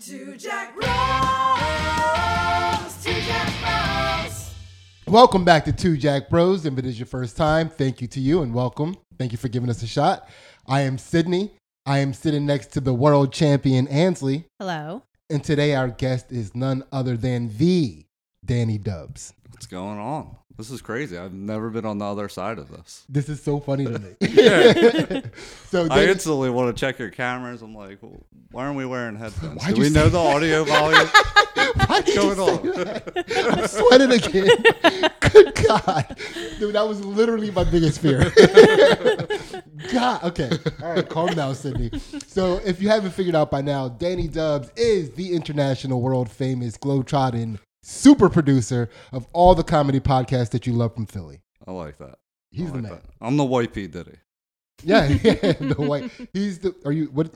Two Jack Bros. Two Jack Bros. Welcome back to Two Jack Bros. If it is your first time, thank you to you and welcome. Thank you for giving us a shot. I am Sydney. I am sitting next to the world champion Ansley, Hello. and today our guest is none other than the Danny Dubs. What's going on? This is crazy. I've never been on the other side of this. This is so funny to me. so I instantly want to check your cameras. I'm like, well, why aren't we wearing headphones? Why'd Do we know say the audio volume? why you going on? that? I'm sweating again. Good God, dude, that was literally my biggest fear. God, okay, all right, calm down, Sydney. So, if you haven't figured out by now, Danny Dubs is the international, world famous, globetrotting super producer of all the comedy podcasts that you love from Philly. I like that. He's the man. that. I'm the white P Diddy. Yeah, yeah, the white. He's the. Are you what?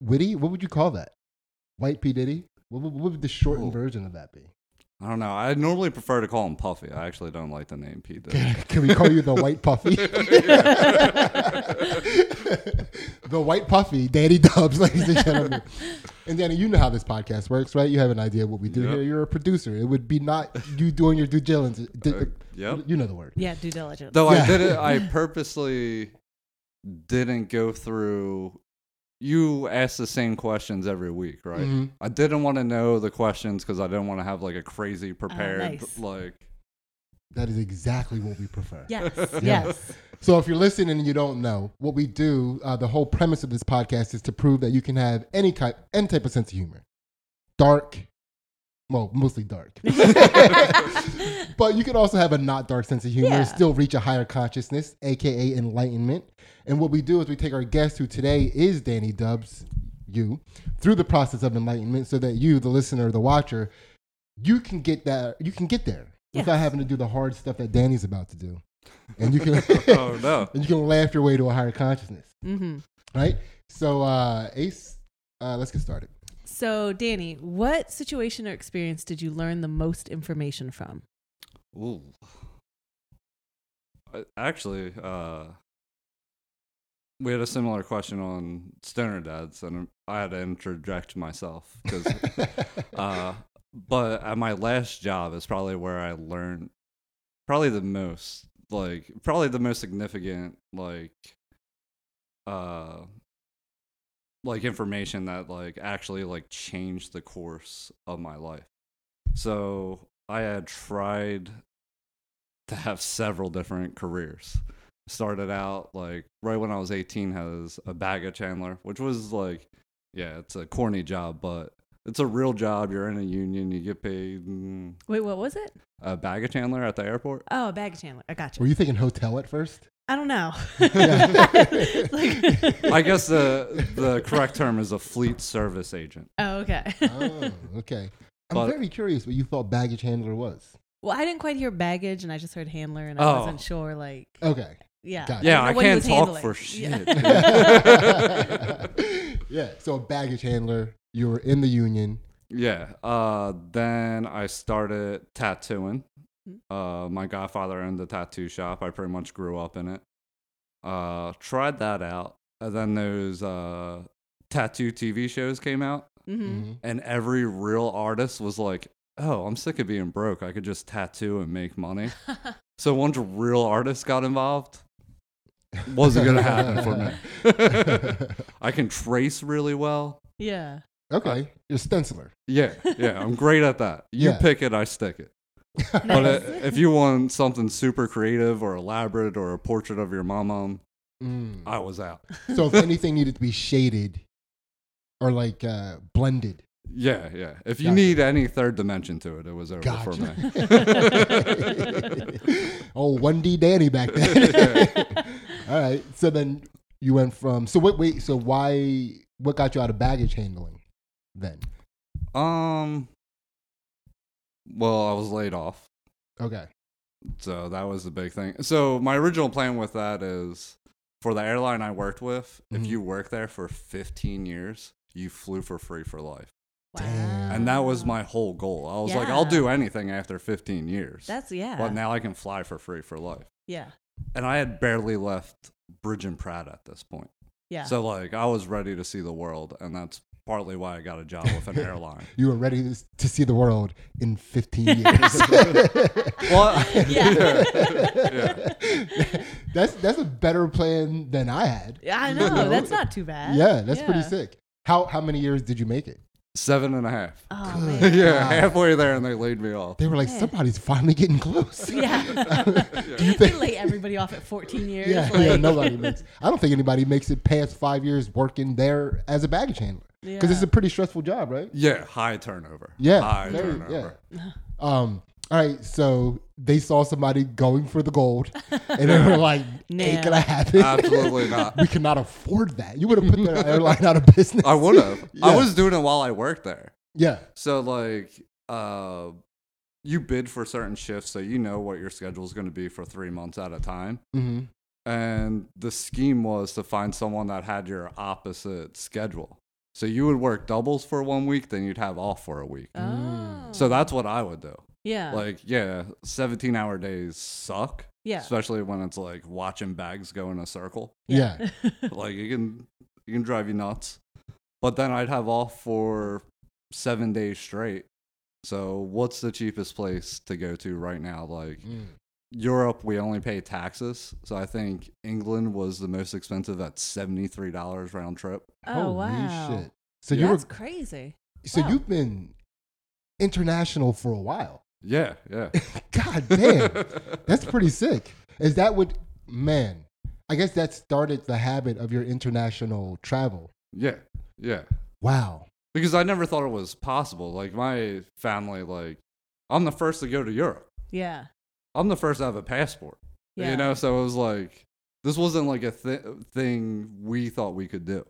Witty? What would you call that? White P Diddy? What would, what would the shortened Ooh. version of that be? I don't know. I normally prefer to call him Puffy. I actually don't like the name P Diddy. Can we call you the White Puffy? the White Puffy, Danny Dubs, ladies and gentlemen. And Danny, you know how this podcast works, right? You have an idea of what we do Yep. here. You're a producer. It would be not you doing your due diligence. di- Uh, yep. You know the word. Yeah, due diligence. Though Yeah. I did it, I purposely didn't go through. You ask the same questions every week, right? Mhm. I didn't want to know the questions because I didn't want to have like a crazy prepared nice. like. That is exactly what we prefer. Yes. Yeah. Yes. So if you're listening and you don't know, what we do, uh, the whole premise of this podcast is to prove that you can have any type, any type of sense of humor, dark, well, mostly dark, but you can also have a not dark sense of humor Yeah. and still reach a higher consciousness, aka enlightenment. And what we do is we take our guest, who today is Danny Dubs, you, through the process of enlightenment, so that you, the listener, the watcher, you can get that, you can get there without having to do the hard stuff that Danny's about to do, and you can. oh no! and you can laugh your way to a higher consciousness, hmm right? So, uh, Ace, uh, let's get started. So, Danny, what situation or experience did you learn the most information from? Ooh. Actually, uh, we had a similar question on Stoner Dads, and I had to interject myself because. uh, but at my last job is probably where I learned probably the most, like probably the most significant, like, uh, like information that like actually like changed the course of my life. So I had tried to have several different careers. Started out like right when I was 18 as a baggage handler, which was like, yeah, it's a corny job, but it's a real job. You're in a union, you get paid. mm, Wait, what was it? A baggage handler at the airport. Oh, a baggage handler. I got you. Were you thinking hotel at first? I don't know. Like- I guess the the correct term is a fleet service agent. oh, okay. oh, okay. I'm But- very curious what you thought baggage handler was. well, I didn't quite hear baggage, and I just heard handler, and I Oh. wasn't sure. Like, Okay. yeah, Gotcha. Yeah, didn't I can't talk handling. for shit. Yeah. yeah. So, a baggage handler, you were in the union. Yeah. Uh, then I started tattooing. Uh, my godfather owned a tattoo shop. I pretty much grew up in it. Uh, tried that out. And then those uh, tattoo TV shows came out. hmm Mhm. And every real artist was like, oh, I'm sick of being broke. I could just tattoo and make money. so once real artists got involved, wasn't going to happen for me. I can trace really well. yeah. okay. You're a stenciler. Yeah, yeah, I'm great at that. You Yeah. pick it, I stick it. But Nice. uh, if you want something super creative or elaborate or a portrait of your mama, Mm. I was out. So, if anything needed to be shaded or like uh, blended, Yeah, yeah. If you Gotcha. need any third dimension to it, it was over for me. Gotcha. oh, 1D Danny back then. All right. So then you went from so wait wait so why what got you out of baggage handling then? Um, well, I was laid off, Okay. so that was the big thing. So my original plan with that is for the airline I worked with. Mhm. If you work there for 15 years, you flew for free for life. Damn. And that was my whole goal. I was like, I'll do anything after 15 years. That's yeah. But now I can fly for free for life. yeah. And I had barely left Bridge and Pratt at this point. Yeah. So like I was ready to see the world and that's partly why I got a job with an airline. You were ready to, to see the world in 15 years. Well, Yeah. yeah. that's that's a better plan than I had. Yeah, I know. That's not too bad. Yeah, that's pretty sick. How how many years did you make it? Seven and a half. Oh, Good. yeah, God. halfway there, and they laid me off. They were like, Yeah. somebody's finally getting close. Yeah. Do you they lay everybody off at 14 years. Yeah, like- yeah, nobody makes. I don't think anybody makes it past five years working there as a baggage handler because it's a pretty stressful job, right? Yeah, high turnover. Yeah, high very- turnover. Um. All right, so they saw somebody going for the gold, and they were like, "Ain't Nah. gonna happen. Absolutely not. we cannot afford that. You would have put the airline out of business." I would have. I was doing it while I worked there. Yeah. So like, uh, you bid for certain shifts, so you know what your schedule is going to be for three months at a time. Mm-hmm. And the scheme was to find someone that had your opposite schedule. So you would work doubles for one week, then you'd have off for a week. Oh. So that's what I would do. yeah. Like, yeah, 17 hour days suck, yeah. especially when it's like watching bags go in a circle. Yeah. like it can you can drive you nuts. But then I'd have off for seven days straight. So what's the cheapest place to go to right now? Like Mm. Europe, we only pay taxes. So I think England was the most expensive at seventy three dollars round trip. oh, Holy wow. shit! So you were crazy. so wow. you've been international for a while. Yeah, yeah. God damn, that's pretty sick. Is that what man? I guess that started the habit of your international travel. yeah, yeah. Wow. Because I never thought it was possible. Like my family, like I'm the first to go to Europe. Yeah. I'm the first to have a passport. Yeah. You know, so it was like this wasn't like a th- thing we thought we could do.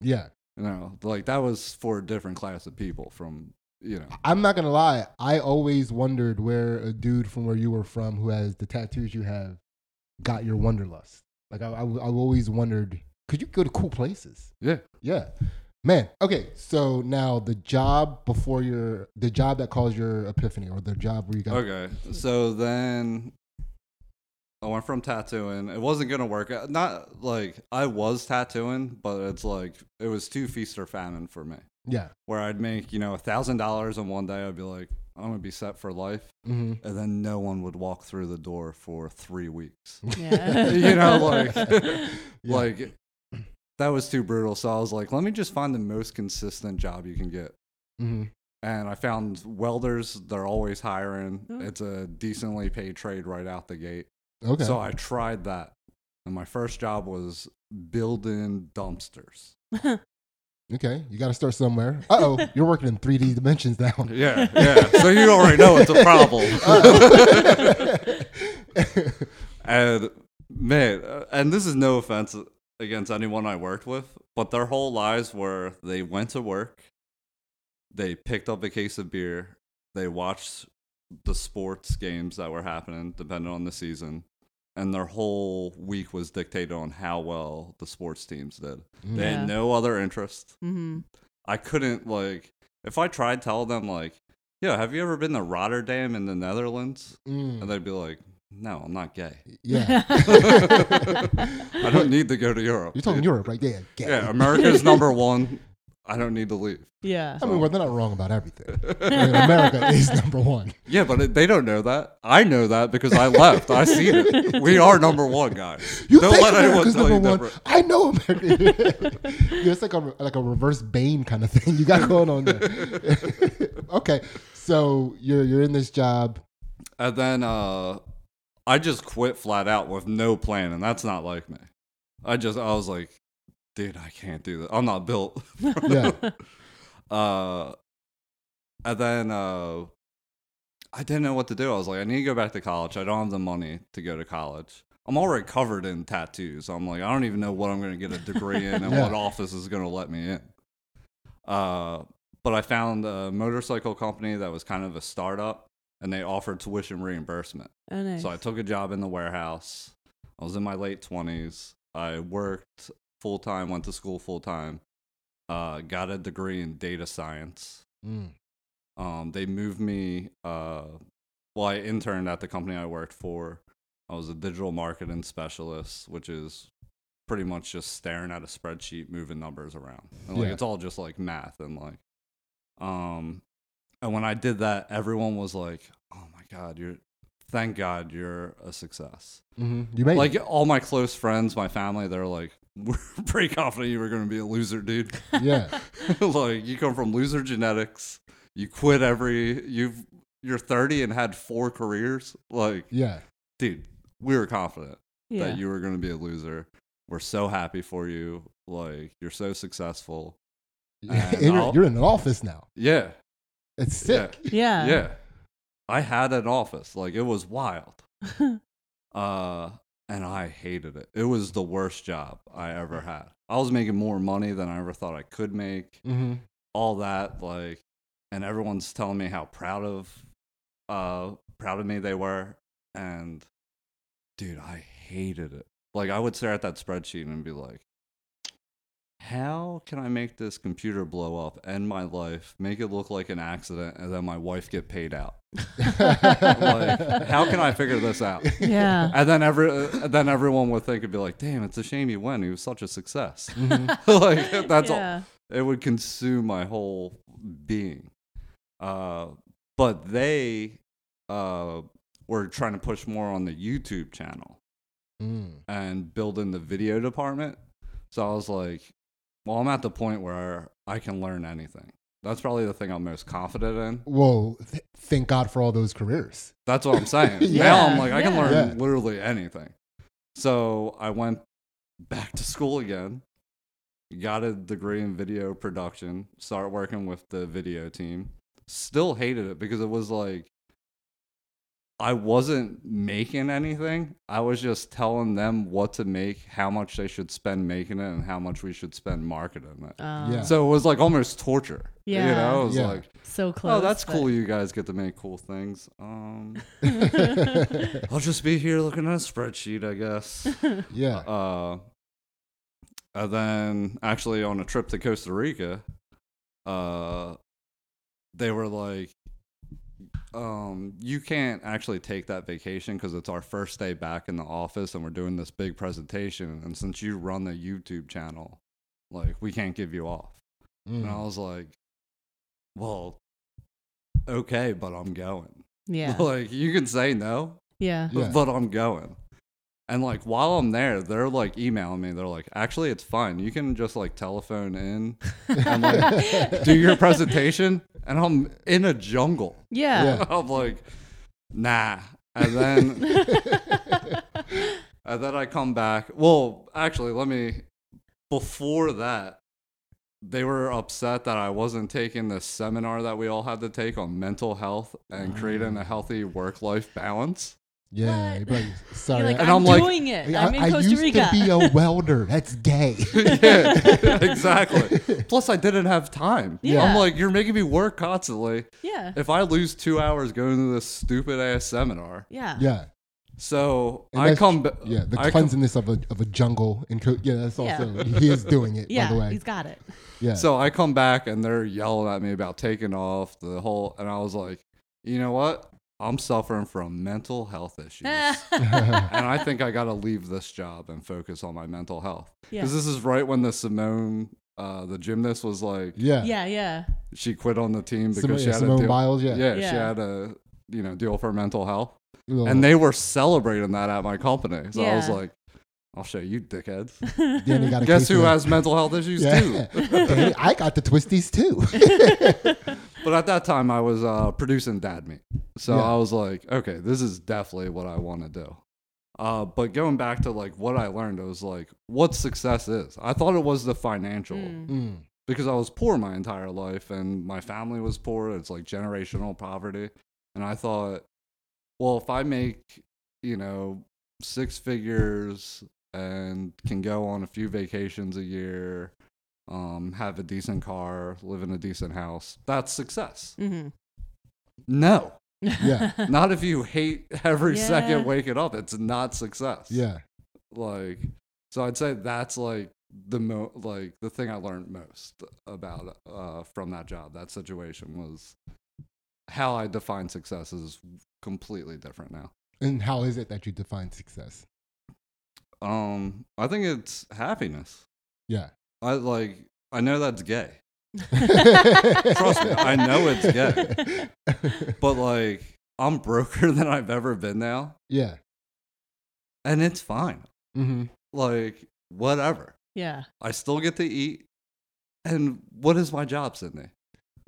Yeah. You know, like that was for a different class of people from you know. I'm not gonna lie. I always wondered where a dude from where you were from, who has the tattoos you have, got your wanderlust. Like I, I, I always wondered, could you go to cool places? Yeah. Yeah, man. Okay, so now the job before your, the job that caused your epiphany, or the job where you got. Okay. So then I went from tattooing. It wasn't gonna work. out. Not like I was tattooing, but it's like it was too feast or famine for me. Yeah. Where I'd make you know a thousand dollars in one day, I'd be like, I'm gonna be set for life, hmm and then no one would walk through the door for three weeks. Yeah. you know, like Yeah. like that was too brutal. So I was like, let me just find the most consistent job you can get. hmm And I found welders, they're always hiring. Hmm. It's a decently paid trade right out the gate. Okay. So I tried that. And my first job was building dumpsters. okay, you got to start somewhere. Uh oh, you're working in 3D dimensions now. Yeah, yeah. so you already know it's a problem. And man, uh, and this is no offense against anyone I worked with, but their whole lives were they went to work, they picked up a case of beer, they watched the sports games that were happening, depending on the season, and their whole week was dictated on how well the sports teams did. They Yeah. had no other interest. hmm I couldn't like if I tried telling them like, "Yeah, have you ever been to Rotterdam in the Netherlands?" Mm, and they'd be like, "No, I'm not gay." yeah. I don't need to go to Europe. You're talking Europe right there. Gay. Yeah, America's number one. I don't need to leave. Yeah. I mean, well, they're not wrong about everything. I mean, America is number one. Yeah, but it, they don't know that. I know that because I left. I see it. We are number one, guys. You don't think let anyone America's tell you number one? different. I know America. yeah, it's like a like a reverse Bane kind of thing you got going on there. okay, so you're you're in this job. And then uh, I just quit flat out with no plan, and that's not like me. I just I was like, dude, I can't do that. I'm not built. Yeah. uh, and then uh, I didn't know what to do. I was like, I need to go back to college. I don't have the money to go to college. I'm already covered in tattoos. I'm like, I don't even know what I'm going to get a degree in and Yeah. what office is going to let me in. Uh, but I found a motorcycle company that was kind of a startup, and they offered tuition reimbursement. Oh, nice. So I took a job in the warehouse. I was in my late twenties. I worked full time, went to school full time. Uh, got a degree in data science. Mm. Um, they moved me. Uh, well, I interned at the company I worked for. I was a digital marketing specialist, which is pretty much just staring at a spreadsheet, moving numbers around, and like Yeah. it's all just like math and like, um, and when I did that, everyone was like, "Oh my god, you're, thank God you're a success." hmm You made Like all my close friends, my family, they're like, "We're pretty confident you were going to be a loser, dude." Yeah. like you come from loser genetics, you quit every you've you're 30 and had four careers. Like, Yeah. dude, we were confident Yeah. that you were going to be a loser. We're so happy for you. Like, you're so successful. And And you're, you're in an office now. Yeah. It's sick. yeah. Yeah. I had an office. Like, it was wild. uh, and I hated it. It was the worst job I ever had. I was making more money than I ever thought I could make. hmm all that like and everyone's telling me how proud of uh proud of me they were and dude i hated it like i would stare at that spreadsheet and be like how can i make this computer blow up end my life make it look like an accident and then my wife get paid out like how can i figure this out Yeah. and then every uh, then everyone would think it'd be like damn it's a shame he went he was such a success Mm-hmm. like that's all it would consume my whole being. Uh, but they uh, were trying to push more on the YouTube channel Mm. and build in the video department. So I was like, well, I'm at the point where I can learn anything. That's probably the thing I'm most confident in. Whoa. Th- thank God for all those careers. That's what I'm saying. Yeah. Now I'm like, I can learn Yeah. literally anything. So I went back to school again, got a degree in video production, started working with the video team. Still hated it because it was like, I wasn't making anything. I was just telling them what to make, how much they should spend making it, and how much we should spend marketing it. Um, Yeah. So it was like almost torture. You Yeah. know, it was Yeah. like, So close. oh, that's but- cool. You guys get to make cool things. Um, I'll just be here looking at a spreadsheet, I guess. yeah. Uh, and then actually on a trip to Costa Rica, uh, they were like, um, you can't actually take that vacation because it's our first day back in the office and we're doing this big presentation. And since you run the YouTube channel, like, we can't give you off. And I Mm. was like, well, okay, but I'm going. Yeah. like, you can say no, Yeah. Yeah. but I'm going. And like while I'm there, they're like emailing me. They're like, actually, it's fine. You can just like telephone in and like do your presentation. And I'm in a jungle. Yeah. Yeah. I'm like, nah. And then and then I come back. Well, actually, let me. Before that, they were upset that I wasn't taking the seminar that we all had to take on mental health and creating ah. a healthy work life balance. Yeah. What? You'd like, sorry. Like, And I'm, I'm like- doing it. I, I'm in I Costa used Rica. to be a welder. That's gay. yeah, exactly. Plus, I didn't have time. Yeah. I'm like, you're making me work constantly. yeah. If I lose two hours going to this stupid ass seminar, Yeah. yeah. so And I that's- come. ba- Yeah. The I come- cleansingness of a of a jungle in Co- yeah. That's Yeah. also he is doing it. Yeah. By the way. He's got it. Yeah. So I come back and they're yelling at me about taking off the whole, and I was like, you know what? I'm suffering from mental health issues. and I think I got to leave this job and focus on my mental health. Yeah. Because this is right when the Simone, uh, the gymnast, was like, yeah. Yeah. Yeah. she quit on the team because Simone, she had Simone a deal. Biles. Yeah. yeah, she had a you know deal for mental health, Little- and they were celebrating that at my company. So I was like, "I'll show you, dickheads." Danny got a Guess who has mental health issues Yeah. too? Danny, I got the twisties too. But at that time, I was uh, producing Dad Meat, so Yeah. I was like, "Okay, this is definitely what I want to do." Uh, but going back to like what I learned, it was like what success is. I thought it was the financial. Mm. Mm. because I was poor my entire life and my family was poor. It's like generational poverty. And I thought, well, if I make, you know, six figures and can go on a few vacations a year, um, have a decent car, live in a decent house, that's success. Mm-hmm. No, Yeah. not if you hate every Yeah. second waking up. It's not success. Yeah. like so i'd say that's like the mo like the thing i learned most about uh from that job that situation was how i define success is completely different now And how is it that you define success? Um, I think it's happiness. Yeah. I like. I know that's gay, Trust Trust me, I know it's gay. but like, I'm broker than I've ever been now, Yeah. and it's fine. Mm-hmm. Like, whatever. Yeah. I still get to eat. And what is my job, Sydney?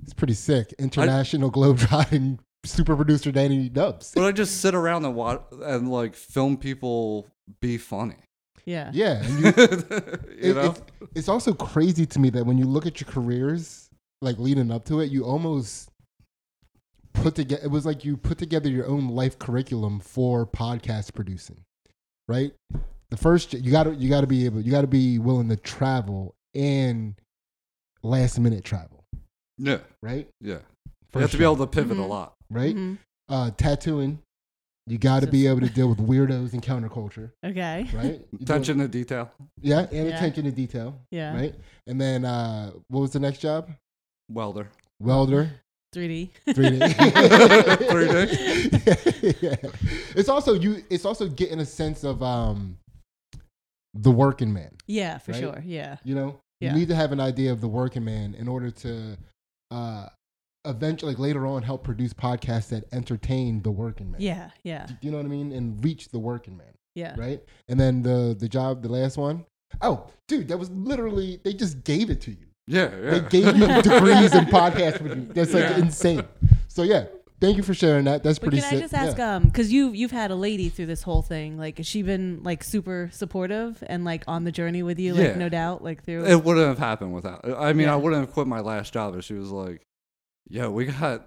It's pretty sick. International globetrotting super producer Danny Dubs. But I just sit around and watch and like film people be funny. Yeah. Yeah. And you, you it- know? it's, it's also crazy to me that when you look at your careers, like leading up to it, you almost put together. It was like you put together your own life curriculum for podcast producing, right? The first you got to you got to be able you got to be willing to travel and last minute travel, yeah, right? yeah. You have to be able to pivot Mhm. a lot. right? Mhm. Uh, tattooing, you got to be able to deal with weirdos and counterculture, Okay. right? You do- Attention to detail. yeah, and Yeah. attention to detail, Yeah. right? And then uh, what was the next job? Welder. Welder. 3D. 3D. 3D. yeah. It's also you. It's also getting a sense of um, the working man. yeah, for Right? sure. Yeah. You know, Yeah. you need to have an idea of the working man in order to uh, eventually, like later on, help produce podcasts that entertain the working man. Yeah. Yeah. Do you know what I mean? And reach the working man, Yeah. right? And then the the job, the last one. Oh, dude, that was literally they just gave it to you. Yeah, They gave you degrees in podcast producing. That's like Yeah. insane. So yeah, thank you for sharing that. That's But pretty can sick. I just ask, Yeah. um, because you you've had a lady through this whole thing, like has she been like super supportive and like on the journey with you, like Yeah. no doubt, like through. It wouldn't have happened without. I mean, Yeah. I wouldn't have quit my last job if she was like, "Yo, we got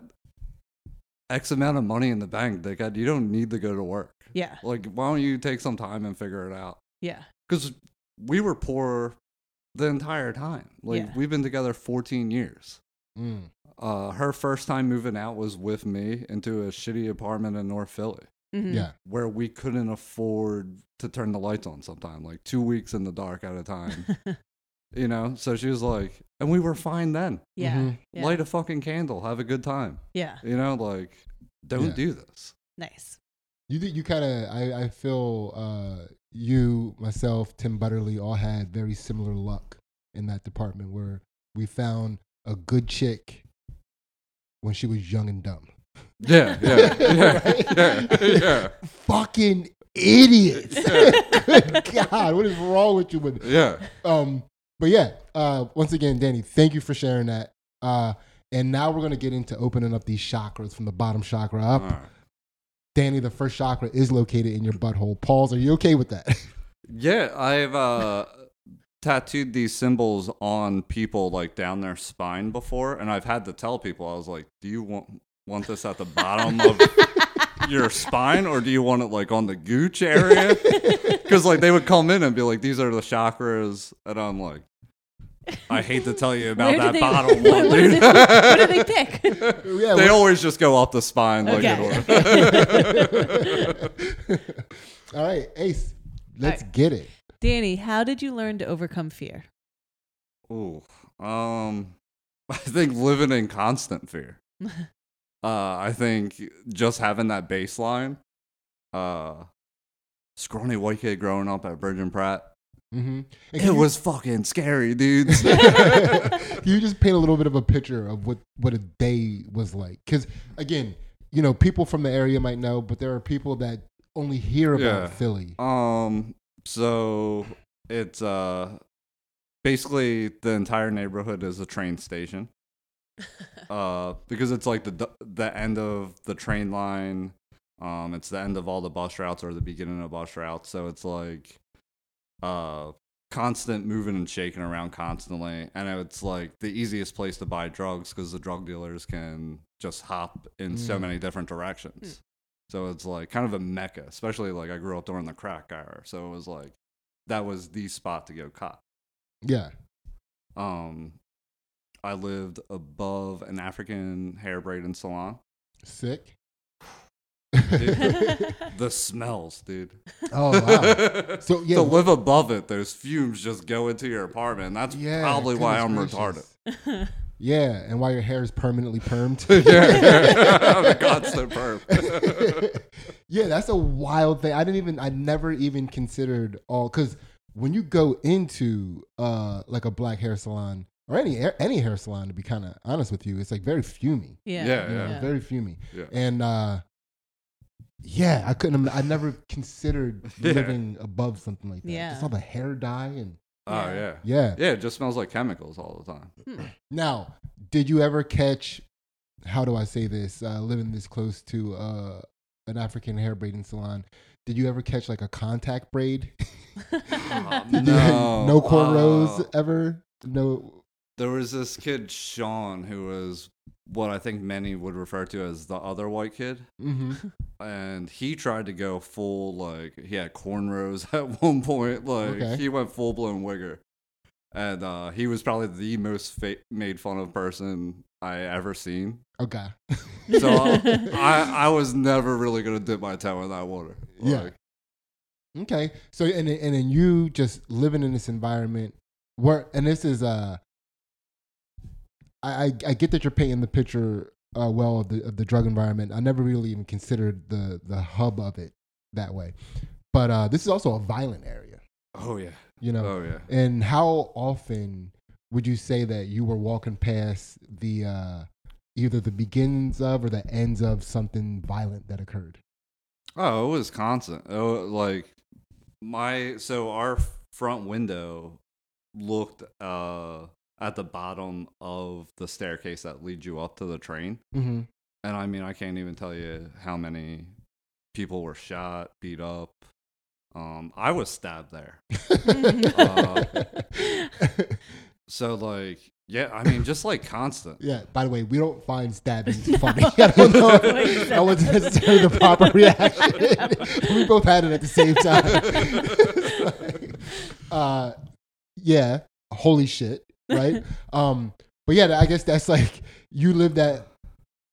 X amount of money in the bank. They got you don't need to go to work. yeah, Like, why don't you take some time and figure it out? yeah, Because we were poor the entire time. Like, Yeah. we've been together 14 years. Mm. Uh, her first time moving out was with me into a shitty apartment in North Philly Mhm. Yeah. where we couldn't afford to turn the lights on sometime, like two weeks in the dark at a time. you know? So she was like, and we were fine then. yeah, Mhm. yeah, Light a fucking candle, have a good time. yeah, You know, like, don't Yeah. do this. nice, You did- you kind of I I feel uh you myself Tim Butterly all had very similar luck in that department where we found a good chick when she was young and dumb. Yeah, yeah, yeah, Right? yeah, yeah, Fucking idiots. good God, what is wrong with you? With yeah. um, but yeah. Uh, once again, Danny, thank you for sharing that. Uh, and now we're gonna get into opening up these chakras from the bottom chakra up. Right. Danny, the first chakra is located in your butthole. Pauls, are you okay with that? Yeah, I've uh, tattooed these symbols on people like down their spine before, and I've had to tell people I was like, "Do you want want this at the bottom of your spine, or do you want it like on the gooch area?" Because like they would come in and be like, "These are the chakras," and I'm like, "I hate to tell you about Where that did they- bottom what- one, what did dude." they- what did they pick? Yeah, they always just go up the spine like. All right, Ace, let's All right. get it. Danny, how did you learn to overcome fear? Ooh, um, I think living in constant fear. Uh, I think just having that baseline. Uh, scrawny white kid growing up at Bridge and Pratt. Mm-hmm. It was fucking scary, dudes. Can you just paint a little bit of a picture of what what a day was like? Because again, you know, people from the area might know, but there are people that only hear about Yeah. Philly. um, so it's uh, basically the entire neighborhood is a train station. Uh, because it's like the the end of the train line. Um, it's the end of all the bus routes or the beginning of bus routes. So it's like, uh, constant moving and shaking around constantly, and it's like the easiest place to buy drugs because the drug dealers can just hop in so Mm. many different directions. So it's like kind of a mecca, especially like I grew up during the crack era. So it was like that was the spot to go cop. Yeah. Um, I lived above an African hair braiding salon. Sick. The smells, dude. oh wow. So yeah, to what- live above it, those fumes just go into your apartment. That's Yeah, probably why I'm goodness retarded. Yeah, and why your hair is permanently permed. yeah, the constant perm. yeah, that's a wild thing. I didn't even I never even considered all cuz when you go into uh like a black hair salon or any any hair salon to be kind of honest with you, it's like very fumey. Yeah. Yeah, You know, yeah. very fumey. Yeah. And uh yeah, I couldn't I never considered Yeah. living above something like that. Yeah. Just all the hair dye and Oh yeah. yeah. Yeah, it just smells like chemicals all the time. Now, did you ever catch? How do I say this? Uh, living this close to uh, an African hair braiding salon, did you ever catch like a contact braid? Did you- no, no cornrows uh, ever. No. There was this kid Sean who was what I think many would refer to as the other white kid, hmm and he tried to go full like he had cornrows at one point. Like Okay. he went full blown wigger, and uh, he was probably the most fa- made fun of person I ever seen. Okay. So I I was never really gonna dip my toe in that water. Yeah. Okay. So and and then you just living in this environment where and this is uh I I, I get that you're painting the picture uh, well of the of the drug environment. I never really even considered the the hub of it that way. But uh this is also a violent area, Oh yeah. you know. Oh yeah. And how often would you say that you were walking past the uh either the beginnings of or the ends of something violent that occurred? Oh, it was constant. Oh, like my so our front window looked uh at the bottom of the staircase that leads you up to the train. Mm-hmm. And I mean, I can't even tell you how many people were shot, beat up. Um, I was stabbed there. Uh, So like, yeah, I mean, just like constant. Yeah. By the way, we don't find stabbings funny. I don't know. if that wasn't necessarily the proper reaction. we both had it at the same time. uh, yeah. Holy shit. Right. um. But yeah, I guess that's like you live that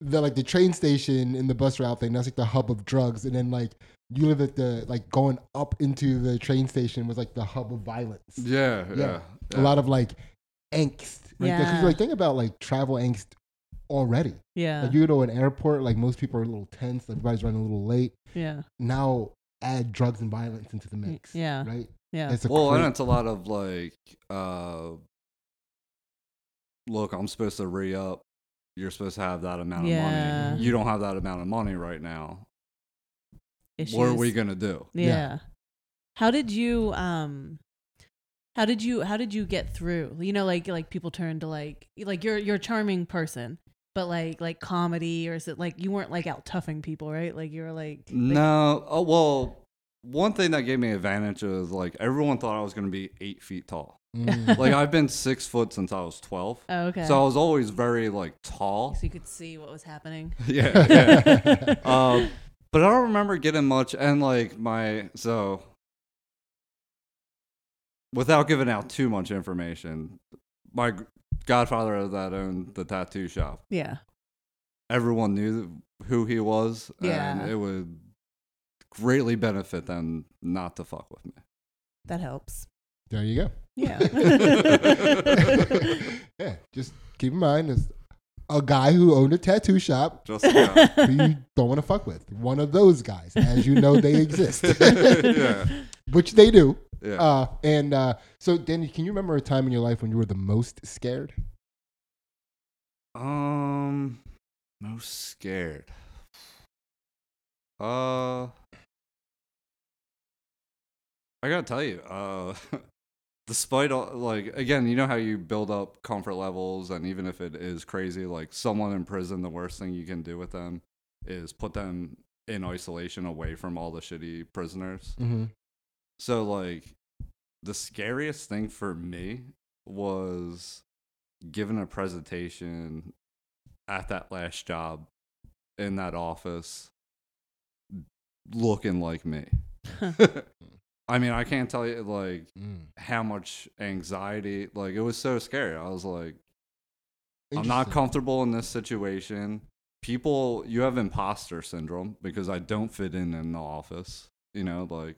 the like the train station and the bus route thing. That's like the hub of drugs, and then like you live at the like going up into the train station was like the hub of violence. Yeah, yeah. Yeah. yeah. A lot of like angst. Right Yeah. you like think about like travel angst already. yeah. Like you go to an airport, like most people are a little tense, everybody's running a little late. yeah. Now add drugs and violence into the mix. yeah. Right? Yeah. It's a well, cra- and it's a lot of like, uh, look, I'm supposed to re up. You're supposed to have that amount Yeah. of money. You don't have that amount of money right now. What are we gonna do? Yeah. Yeah. How did you um how did you how did you get through? You know, like like people turn to like like you're you're a charming person, but like like comedy or is it like you weren't like out toughing people, right? Like you were like, like No. Oh well. One thing that gave me advantage is like everyone thought I was gonna be eight feet tall. Mm. Like I've been six foot since I was twelve. Oh, okay. So I was always very like tall. so you could see what was happening. yeah, yeah. um, but I don't remember getting much. And like my so, without giving out too much information, my g- godfather that owned the tattoo shop. Yeah. Everyone knew who he was, Yeah. and it would greatly benefit them not to fuck with me. That helps. there you go. Yeah. yeah. Just keep in mind there's a guy who owned a tattoo shop Just yeah. who you don't want to fuck with. One of those guys. As you know they exist. yeah, Which they do. yeah. Uh, and uh, so, Danny, can you remember a time in your life when you were the most scared? Um, most scared. Uh, I gotta tell you, uh, despite all, like again, you know how you build up comfort levels, and even if it is crazy, like someone in prison, the worst thing you can do with them is put them in isolation away from all the shitty prisoners. Mm-hmm. So like the scariest thing for me was giving a presentation at that last job in that office looking like me. I mean, I can't tell you like Mm. how much anxiety like it was so scary. I was like I'm not comfortable in this situation. People, you have imposter syndrome because I don't fit in in the office. You know, like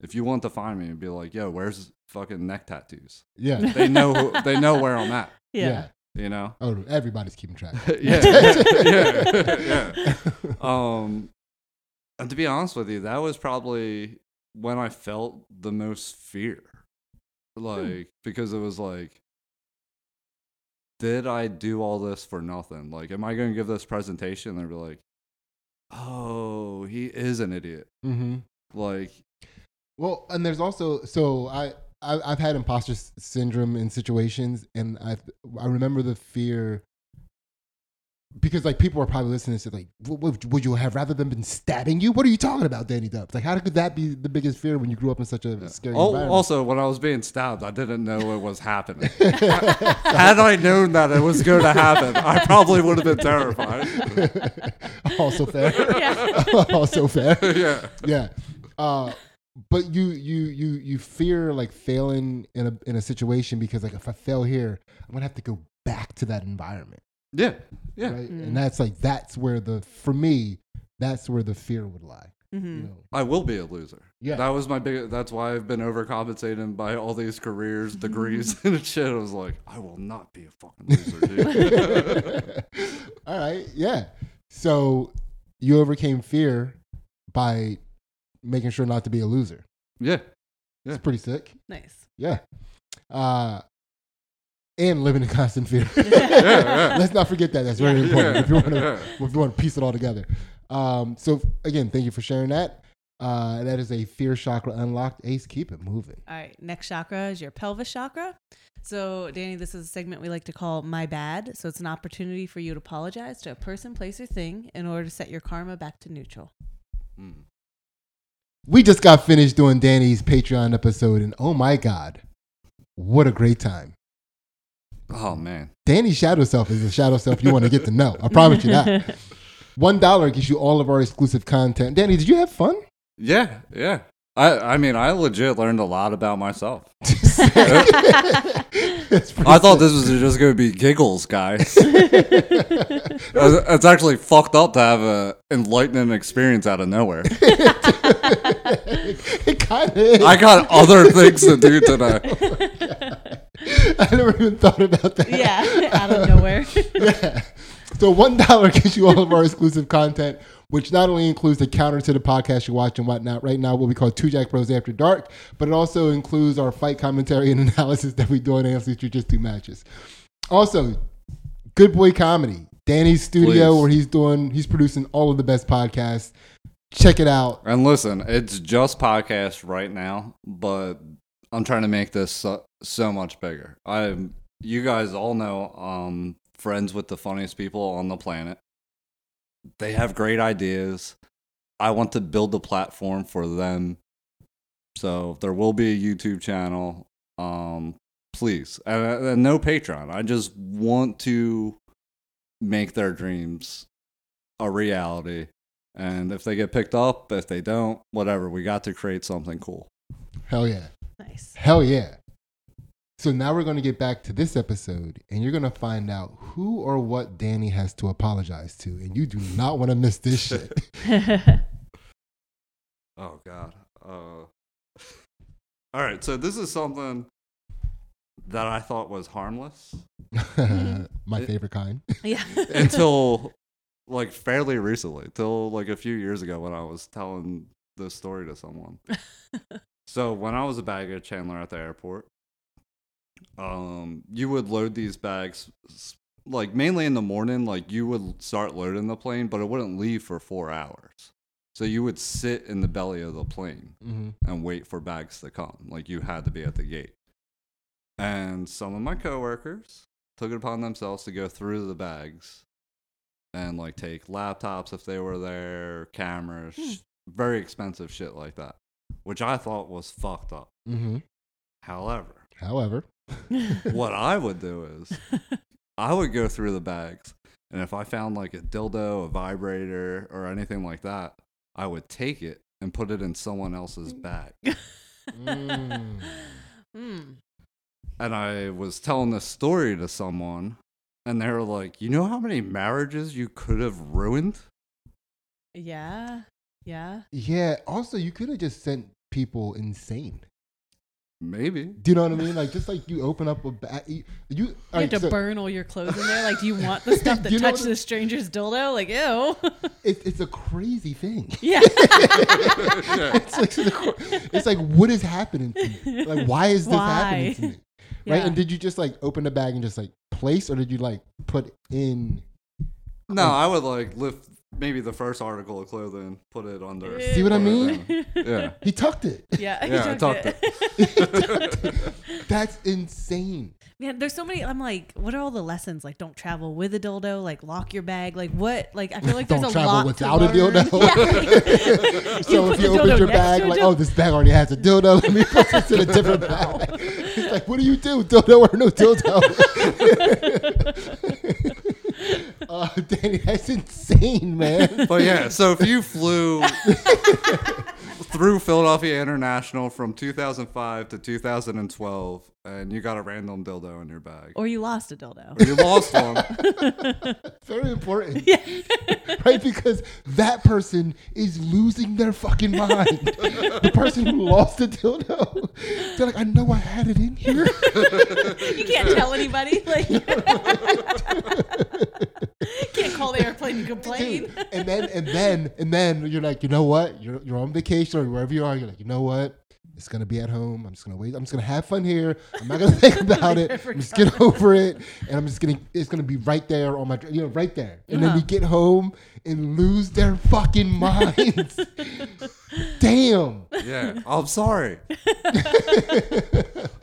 if you want to find me, and be like, "Yo, where's fucking neck tattoos?" Yeah. They know who, they know where I'm at. yeah. You know? Oh, everybody's keeping track. yeah, yeah, yeah. Um, and to be honest with you, that was probably when I felt the most fear. Like, because it was like, did I do all this for nothing? Like, am I going to give this presentation? And they'll be like, oh, he is an idiot. Mm-hmm. Like, Well, and there's also so I, I I've had imposter syndrome in situations, and I I remember the fear because like people are probably listening to this, like, "W- would, would you have rather than been stabbing you? What are you talking about, Danny Dubs? Like, how could that be the biggest fear when you grew up in such a scary oh, environment? also, when I was being stabbed, I didn't know it was happening. Had I known that it was going to happen, I probably would have been terrified. also fair. Yeah. also fair. yeah. yeah. Uh, but you you you you fear like failing in a in a situation because like if I fail here, I'm gonna have to go back to that environment. Yeah. Yeah. Right. Mm. And that's like that's where the for me, that's where the fear would lie. You hmm know. I will be a loser. Yeah. That was my big. That's why I've been overcompensating by all these careers, degrees, and shit. I was like, I will not be a fucking loser, dude. All right. Yeah. So you overcame fear by making sure not to be a loser. yeah. It's Yeah. pretty sick. Nice. Yeah. Uh, and living in constant fear. yeah. Let's not forget that. That's very Yeah. important. If you want to, Yeah. if you want to piece it all together. Um, so again, thank you for sharing that. Uh, that is a fear chakra unlocked. Ace, keep it moving. All right. Next chakra is your pelvis chakra. So, Danny, this is a segment we like to call My Bad. So, it's an opportunity for you to apologize to a person, place, or thing in order to set your karma back to neutral. Mm. We just got finished doing Danny's Patreon episode, and oh my god, what a great time! Oh man. Danny's shadow self is the shadow self you want to get to know. I promise you that. One dollar gets you all of our exclusive content. Danny, did you have fun? Yeah. Yeah. I. I mean, I legit learned a lot about myself. I thought this was just going to be giggles, guys. it's it's actually fucked up to have an enlightening experience out of nowhere. it kind of is. I got other things to do today. I never even thought about that. yeah, out of nowhere. yeah. So one dollar gets you all of our exclusive content, which not only includes the counter to the podcast you watch and whatnot. Right now, what we call Two Jack Bros After Dark, but it also includes our fight commentary and analysis that we do on AFC Street Just Two matches. Also, Good Boy Comedy, Danny's studio, Please. where he's doing, he's producing all of the best podcasts. Check it out. And listen, it's just podcast right now, but I'm trying to make this so, so much bigger. I, you guys all know, um, friends with the funniest people on the planet. They have great ideas. I want to build a platform for them. So there will be a YouTube channel. Um, please, and, and no Patreon. I just want to make their dreams a reality. And if they get picked up, if they don't, whatever, we got to create something cool. Hell yeah. nice. Hell yeah. So now we're going to get back to this episode, and you're going to find out who or what Danny has to apologize to, and you do not want to miss this shit. Oh God. Uh, all right, so this is something that I thought was harmless My favorite kind. yeah. until like fairly recently, till like a few years ago when I was telling this story to someone. So when I was a baggage handler at the airport, um, you would load these bags like mainly in the morning. Like you would start loading the plane, but it wouldn't leave for four hours. So you would sit in the belly of the plane hmm and wait for bags to come. Like you had to be at the gate. And some of my coworkers took it upon themselves to go through the bags and like take laptops if they were there, cameras, sh- very expensive shit like that, which I thought was fucked up. hmm However, However, what I would do is I would go through the bags, and if I found like a dildo, a vibrator, or anything like that, I would take it and put it in someone else's bag. Mm. Mm. and I was telling this story to someone, and they were like, "You know how many marriages you could have ruined?" Yeah. Yeah. yeah. Also, you could have just sent people insane. Maybe. Do you know what I mean? Like just like you open up a bag, you, you, You all have to so burn all your clothes in there. Like, do you want the stuff that You know touched the stranger's dildo? Like, ew. It, it's a crazy thing. yeah. it's, like, it's like what is happening to me? Like why is this happening to me? Right? Yeah. And did you just like open the bag and just like place, or did you like put in? No, I would like lift maybe the first article of clothing, put it under. See what I mean? Yeah. He tucked it. Yeah. Yeah, I he tucked took it. That's insane. Man, there's so many. I'm like, what are all the lessons? Like, don't travel with a dildo. Like, lock your bag. Like, what? Like, I feel like there's Don't a travel lot without to a dildo. Yeah. So put if you open your bag, like, oh, this bag already has a dildo. Let me put this in a different bag. It's like, what do you do? Dildo or no dildo? Uh, Danny, that's insane, man. But yeah, so if you flew through Philadelphia International from 2005 to 2012 and you got a random dildo in your bag, or you lost a dildo. or you lost one, Very important. Yeah. Right? Because that person is losing their fucking mind. the person who lost the dildo, they're like, I know I had it in here. You can't tell anybody. Like, can't call the airplane and complain. Dude, and then and then and then you're like, you know what? You're you're on vacation or wherever you are. You're like, you know what? It's gonna be at home. I'm just gonna wait. I'm just gonna have fun here. I'm not gonna think about it. I'm just get over it, and I'm just gonna. It's gonna be right there on my, you know, right there. And then Uh-huh. we get home and lose their fucking minds. Damn, yeah, I'm sorry.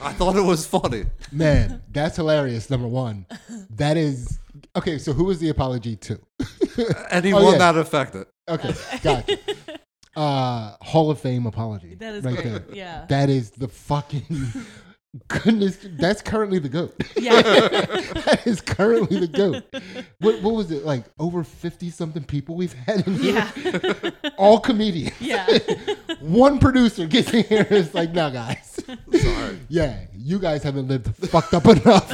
I thought it was funny. man, that's hilarious. Number one, that is okay. So who was the apology to? Anyone Oh, yeah. that affected. It. Okay, gotcha. Uh, Hall of Fame apology. That is right great. there. Yeah. That is the fucking goodness. That's currently the goat. Yeah. that is currently the goat. What, what was it like? Over fifty something people we've had in here. Yeah. All comedians. Yeah. One producer gets in here and is like, "No, guys. Sorry. Yeah, you guys haven't lived fucked up enough."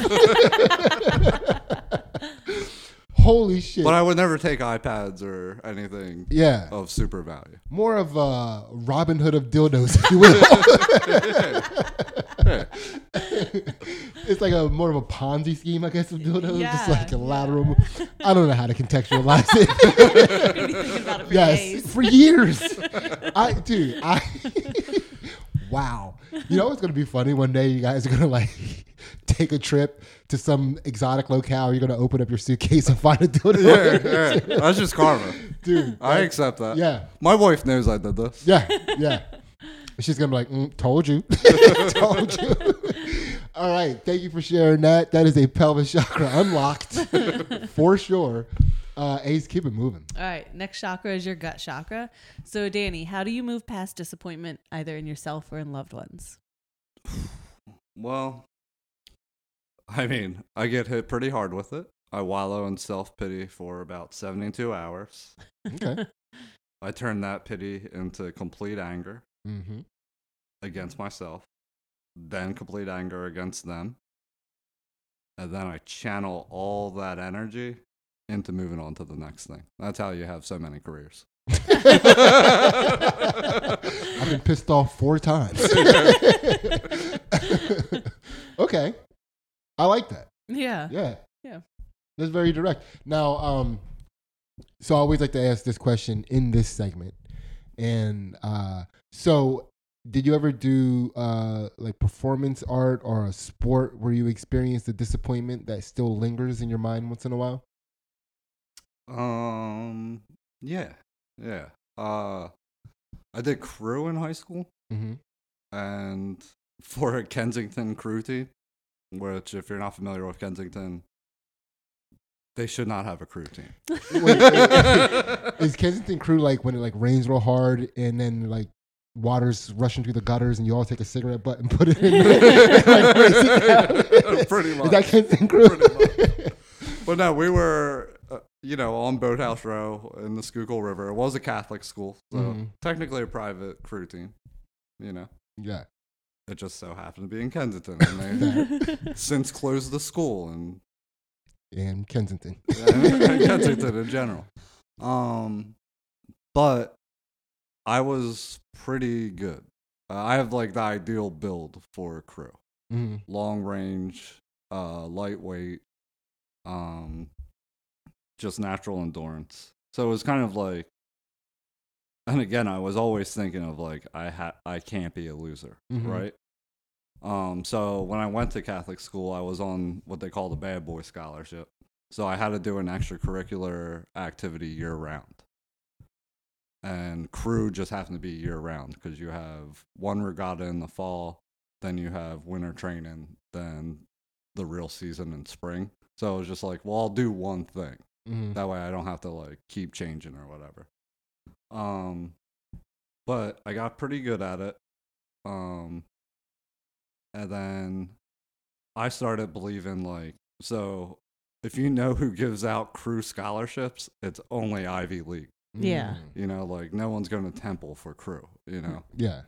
Holy shit. But I would never take iPads or anything yeah, of super value. more of a Robin Hood of dildos, if you will. it's like a more of a Ponzi scheme, I guess, of dildos. just like a lateral. move. I don't know how to contextualize it. You're gonna be thinking about it for yes, days. for years. I dude, I wow. You know what's gonna be funny? One day you guys are gonna like take a trip to some exotic locale. You're gonna open up your suitcase and find a dildo. Yeah, yeah. That's just karma. Dude, I accept that. yeah. My wife knows I did this. Yeah, yeah. She's gonna be like, mm, "Told you, told you." All right, thank you for sharing that. That is a pelvis chakra unlocked for sure. Uh, Ace, keep it moving. All right. Next chakra is your gut chakra. So, Danny, how do you move past disappointment either in yourself or in loved ones? Well, I mean, I get hit pretty hard with it. I wallow in self pity for about 72 hours. Okay. I turn that pity into complete anger mm-hmm. against myself, then complete anger against them. And then I channel all that energy into moving on to the next thing. That's how you have so many careers. I've been pissed off four times. okay, I like that. Yeah. Yeah. Yeah. That's very direct. Now, um, so I always like to ask this question in this segment. And uh, so did you ever do uh, like performance art or a sport where you experienced a disappointment that still lingers in your mind once in a while? Um, yeah, yeah. Uh, I did crew in high school. Mm-hmm. and for a Kensington crew team, which if you're not familiar with Kensington, they should not have a crew team. Wait, wait. Is Kensington Crew like when it like rains real hard and then like water's rushing through the gutters and you all take a cigarette butt and put it in there? like, race it down? Pretty Is much. that Kensington Crew? Pretty But no, we were, you know, on Boathouse Row in the Schuylkill River. It was a Catholic school, so Mhm. technically a private crew team. You know, yeah. it just so happened to be in Kensington, and they since closed the school and And Kensington. Yeah, Kensington in general. Um, but I was pretty good Uh, I have like the ideal build for a crew: hmm long range, uh, lightweight, um, just natural endurance. So it was kind of like, and again, I was always thinking of like I ha- I can't be a loser, Mhm. right? Um, so when I went to Catholic school, I was on what they call the Bad Boy Scholarship. So I had to do an extracurricular activity year round. And crew just happened to be year round because you have one regatta in the fall, then you have winter training, then the real season in spring. So it was just like, well, I'll do one thing. Hmm That way I don't have to like keep changing or whatever. Um but I got pretty good at it. Um and then I started believing like so if you know who gives out crew scholarships, it's only Ivy League. Yeah. You know, like no one's going to Temple for crew, you know. Yeah.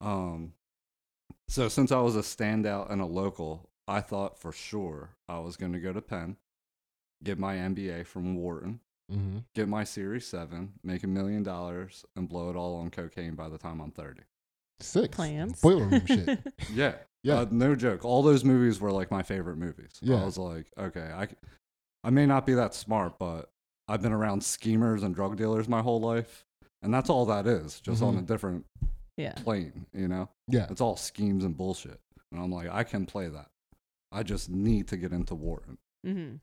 Um, so since I was a standout and a local, I thought for sure I was going to go to Penn, get my MBA from Wharton, hmm get my Series 7, make a million dollars, and blow it all on cocaine by the time I'm 30. Six. Plans. Boiler room shit. Yeah. Yeah. Uh, no joke. All those movies were like my favorite movies. Yeah. I was like, okay, I, I may not be that smart, but I've been around schemers and drug dealers my whole life. And that's all that is, just on Mhm. a different yeah. plane, you know? Yeah. It's all schemes and bullshit. And I'm like, I can play that. I just need to get into Wharton. hmm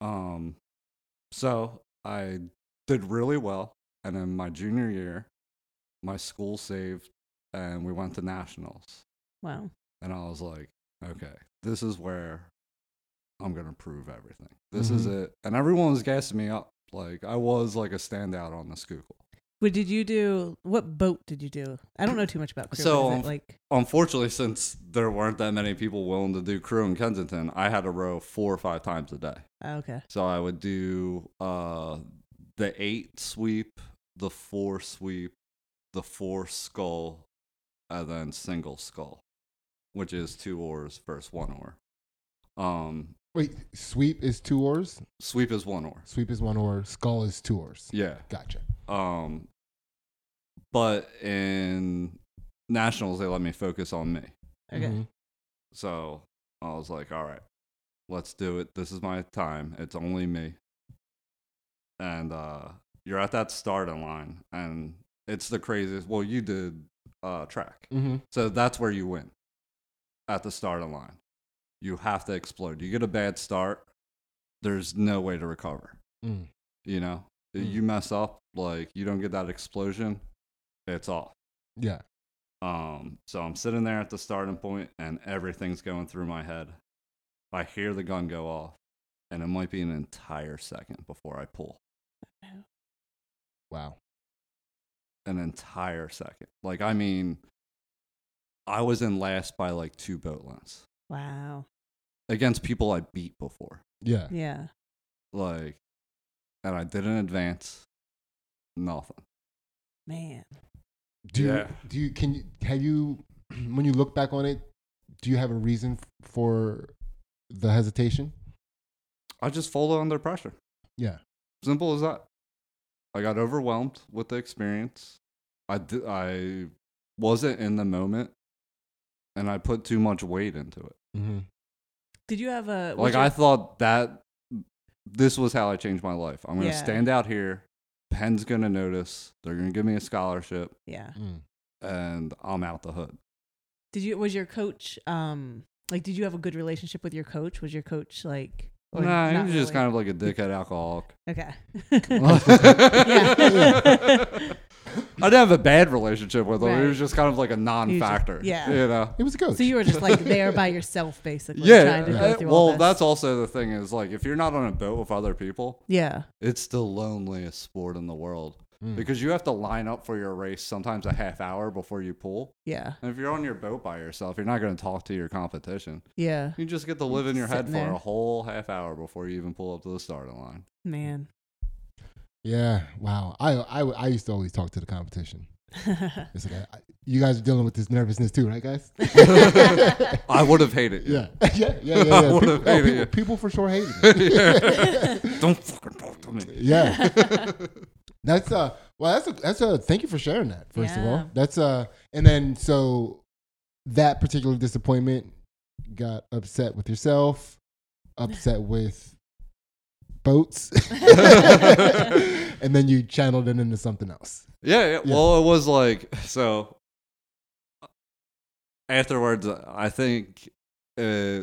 Um, so I did really well. And in my junior year, my school saved and we went to nationals. Wow. And I was like, okay, this is where I'm going to prove everything. This is it. And everyone was gassing me up. Like, I was like a standout on the Schuylkill. What did you do? What boat did you do? I don't know too much about crew. So, um, like Unfortunately, since there weren't that many people willing to do crew in Kensington, I had to row four or five times a day. oh, okay. So I would do uh, the eight sweep, the four sweep, the four scull, and then single scull, which is two oars versus one oar. Um, Wait, sweep is two oars. sweep is one oar. Sweep is one oar. Scull is two oars. Yeah. Gotcha. Um, but in nationals, they let me focus on me. Okay. Mhm. So I was like, all right, let's do it. This is my time. It's only me. And uh, you're at that starting line, and it's the craziest. Well, you did uh, track. Mm-hmm. So that's where you win at the starting line. You have to explode. You get a bad start, there's no way to recover. Mm. You know, Mm. you mess up, like you don't get that explosion, it's off. Yeah. Um, so I'm sitting there at the starting point and everything's going through my head. I hear the gun go off, and it might be an entire second before I pull. Wow. An entire second. Like, I mean, I was in last by like two boat lengths Wow. against people I beat before. Yeah. Yeah. Like, and I didn't advance. Nothing. Man. Do you, Yeah. do you can you have you when you look back on it, do you have a reason for the hesitation? I just folded under pressure. Yeah. Simple as that. I got overwhelmed with the experience. I di- I wasn't in the moment, and I put too much weight into it. Mm-hmm. Did you have a Like was I thought that this was how I changed my life. I'm gonna Yeah. stand out here. Penn's gonna notice. They're gonna give me a scholarship, yeah. Mm. and I'm out the hood. Did you was your coach um like did you have a good relationship with your coach? Was your coach like or nah, he not was just kind of like a dickhead alcoholic. Okay. I didn't have a bad relationship with him. He Right. was just kind of like a non-factor. yeah. you know. It was a coach. so you were just like there by yourself basically Yeah. trying to go uh, through all well, this. that's also the thing is like if you're not on a boat with other people, Yeah. it's the loneliest sport in the world Mm. because you have to line up for your race sometimes a half hour before you pull. Yeah. And if you're on your boat by yourself, you're not going to talk to your competition. Yeah. You just get to live in your head Sitting for there. a whole half hour before you even pull up to the starting line. Man. Yeah. Wow. I, I I used to always talk to the competition. It's like I, you guys are dealing with this nervousness too, right, guys? I would have hated yeah. yeah. Yeah. Yeah. Yeah. I People, oh, people, people for sure hate me. Yeah. Don't fucking talk to me. Yeah. That's uh Well, that's a that's a thank you for sharing that. First of all, that's uh, and then so that particular disappointment got upset with yourself, upset with boats, and then you channeled it into something else. Yeah, yeah. Yeah. Well, it was like so. Afterwards, I think, uh,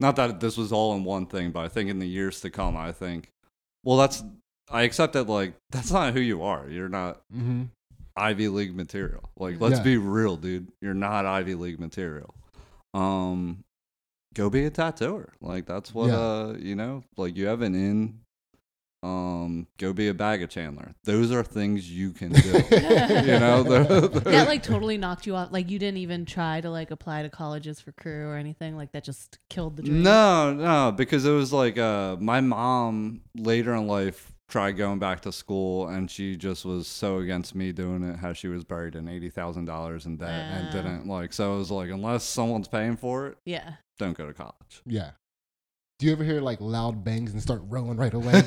not that this was all in one thing, but I think in the years to come, I think, well, that's I accept that like that's not who you are. You're not Mm-hmm. Ivy League material. Like, let's Yeah. be real, dude. You're not Ivy League material. Um, go be a tattooer. Like that's what Yeah. uh you know. Like you have an in. Um, go be a baggage handler. Those are things you can do. you know, the- the- that like totally knocked you off. Like you didn't even try to like apply to colleges for crew or anything. Like that just killed the dream. No, no, because it was like uh my mom later in life tried going back to school and she just was so against me doing it how she was buried in eighty thousand dollars in debt and Ah. didn't like so it was like unless someone's paying for it, Yeah. don't go to college. Yeah. Do you ever hear like loud bangs and start rowing right away?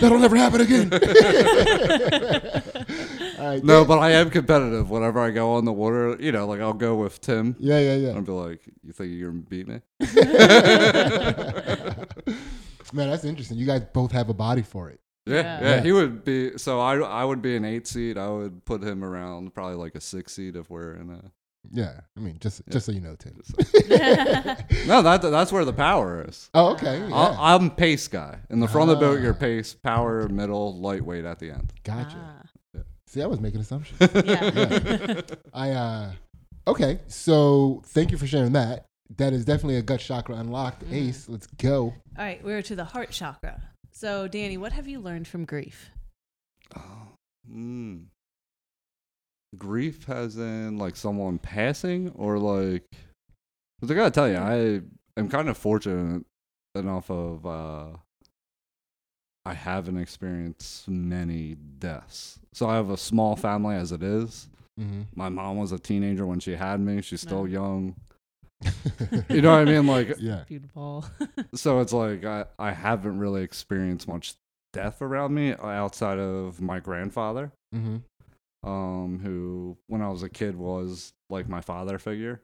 That'll never happen again. All right. No, Dan- but I am competitive whenever I go on the water. You know, like I'll go with Tim. yeah, yeah, yeah. I'll be like, "You think you're gonna beat me?" Man, that's interesting. You guys both have a body for it. Yeah, Yeah. yeah, Yeah. He would be. So I, I would be an eight seed. I would put him around probably like a six seed if we're in a. Yeah, I mean, just just so you know, Tim. No, that that's where the power is. Oh, okay. Yeah. I, I'm pace guy. In the front of the boat, you're Ah. pace, power, middle, lightweight at the end. gotcha. Ah. See, I was making assumptions. Yeah. I uh okay, so thank you for sharing that. That is definitely a gut chakra unlocked. Mm. Ace, let's go. All right, we're to the heart chakra. So, Danny, what have you learned from grief? Oh, mm. Grief has in like someone passing or like. Because I gotta tell you, I am kind of fortunate enough of. uh I haven't experienced many deaths. So I have a small family as it is. Mm-hmm. My mom was a teenager when she had me. She's still No. young. You know what I mean? Like, yeah. Beautiful. so it's like I, I haven't really experienced much death around me outside of my grandfather, Mm-hmm. um, who when I was a kid was like my father figure,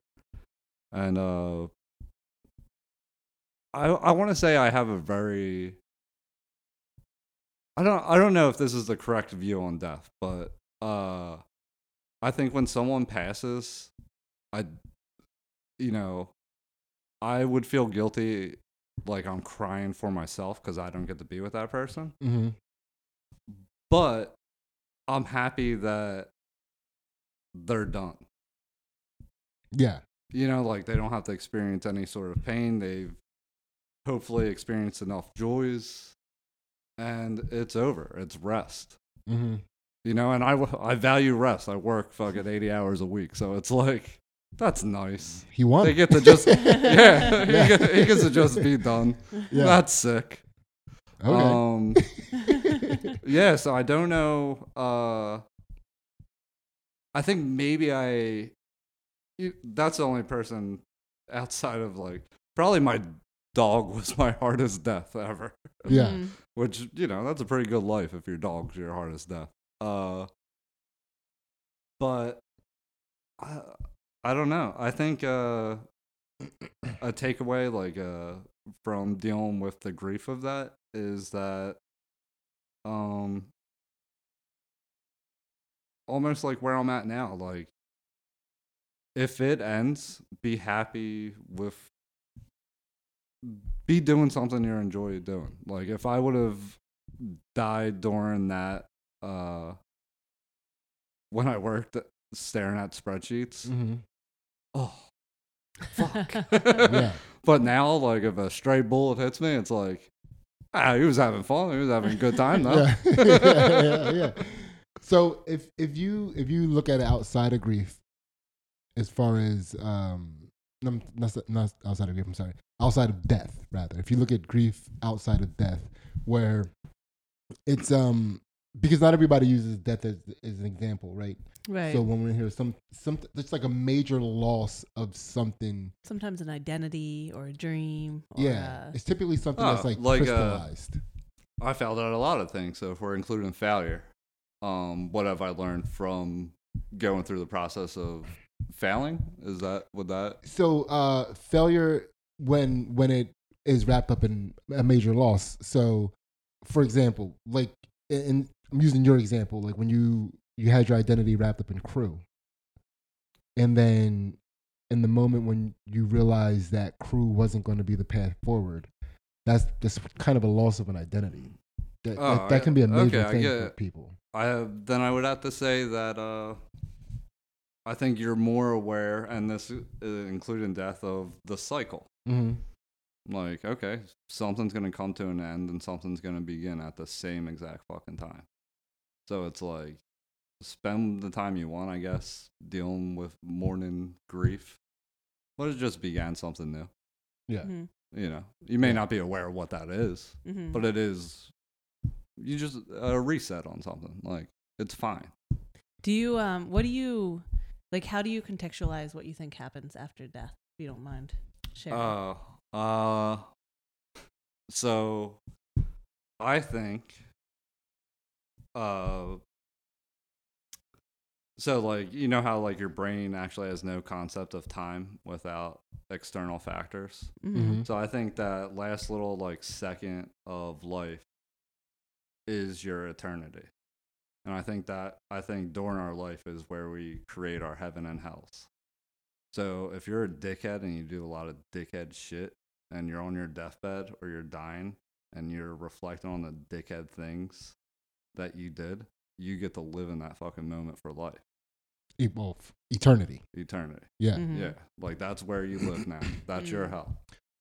and uh, I I want to say I have a very I don't I don't know if this is the correct view on death, but uh, I think when someone passes, I you know I would feel guilty like I'm crying for myself because I don't get to be with that person. Mm-hmm. But I'm happy that they're done. Yeah. You know, like they don't have to experience any sort of pain. They've hopefully experienced enough joys and it's over. It's rest. Mm-hmm. You know, and I, I value rest. I work fucking 80 hours a week. So it's like, that's nice. He won. They get to just, yeah, Yeah. He, get, he gets to just be done. yeah. That's sick. okay. Um, yeah, so I don't know. Uh, I think maybe I. That's the only person outside of like probably my dog was my hardest death ever. Yeah. Mhm. Which you know that's a pretty good life if your dog's your hardest death. Uh, but I I don't know. I think uh, a takeaway like uh from dealing with the grief of that is that um almost like where I'm at now like if it ends be happy with be doing something you enjoy doing like if I would have died during that uh when I worked staring at spreadsheets mm-hmm. Oh fuck Yeah. but now, like, if a stray bullet hits me, it's like, ah, he was having fun. He was having a good time, though. yeah. yeah, yeah, yeah. So if if you if you look at it outside of grief, as far as um, not, not outside of grief. I'm sorry, outside of death, rather. If you look at grief outside of death, where it's um because not everybody uses death as, as an example, right? Right. So when we hear some some, it's like a major loss of something. Sometimes an identity or a dream. Or yeah, a- it's typically something Oh, that's like, like, uh, crystallized. I failed at a lot of things. So if we're including failure, um, what have I learned from going through the process of failing? Is that would that? So uh, failure when when it is wrapped up in a major loss. So, for example, like in I'm using your example, like when you you had your identity wrapped up in crew, and then in the moment when you realized that crew wasn't going to be the path forward, that's just kind of a loss of an identity. That, Oh, that, that I- can be a major okay, thing for it. people. I have, then I would have to say that uh, I think you're more aware, and this is including death of the cycle. hmm Like, okay, something's gonna come to an end, and something's gonna begin at the same exact fucking time. So it's like, spend the time you want, I guess, dealing with mourning grief. But it just began something new. Yeah. Mhm. You know, you may Yeah. not be aware of what that is, Mhm. but it is. You just a reset on something. Like it's fine. Do you um what do you like how do you contextualize what you think happens after death, if you don't mind sharing? Uh, uh, so I think, uh, so like you know how like your brain actually has no concept of time without external factors. Mhm. Mhm. So I think that last little like second of life is your eternity. And I think that I think during our life is where we create our heaven and hells. So if you're a dickhead and you do a lot of dickhead shit and you're on your deathbed or you're dying and you're reflecting on the dickhead things that you did, you get to live in that fucking moment for life, E- well, f- eternity. eternity. Yeah. Mhm. Yeah, like that's where you live now. That's your Mm. hell.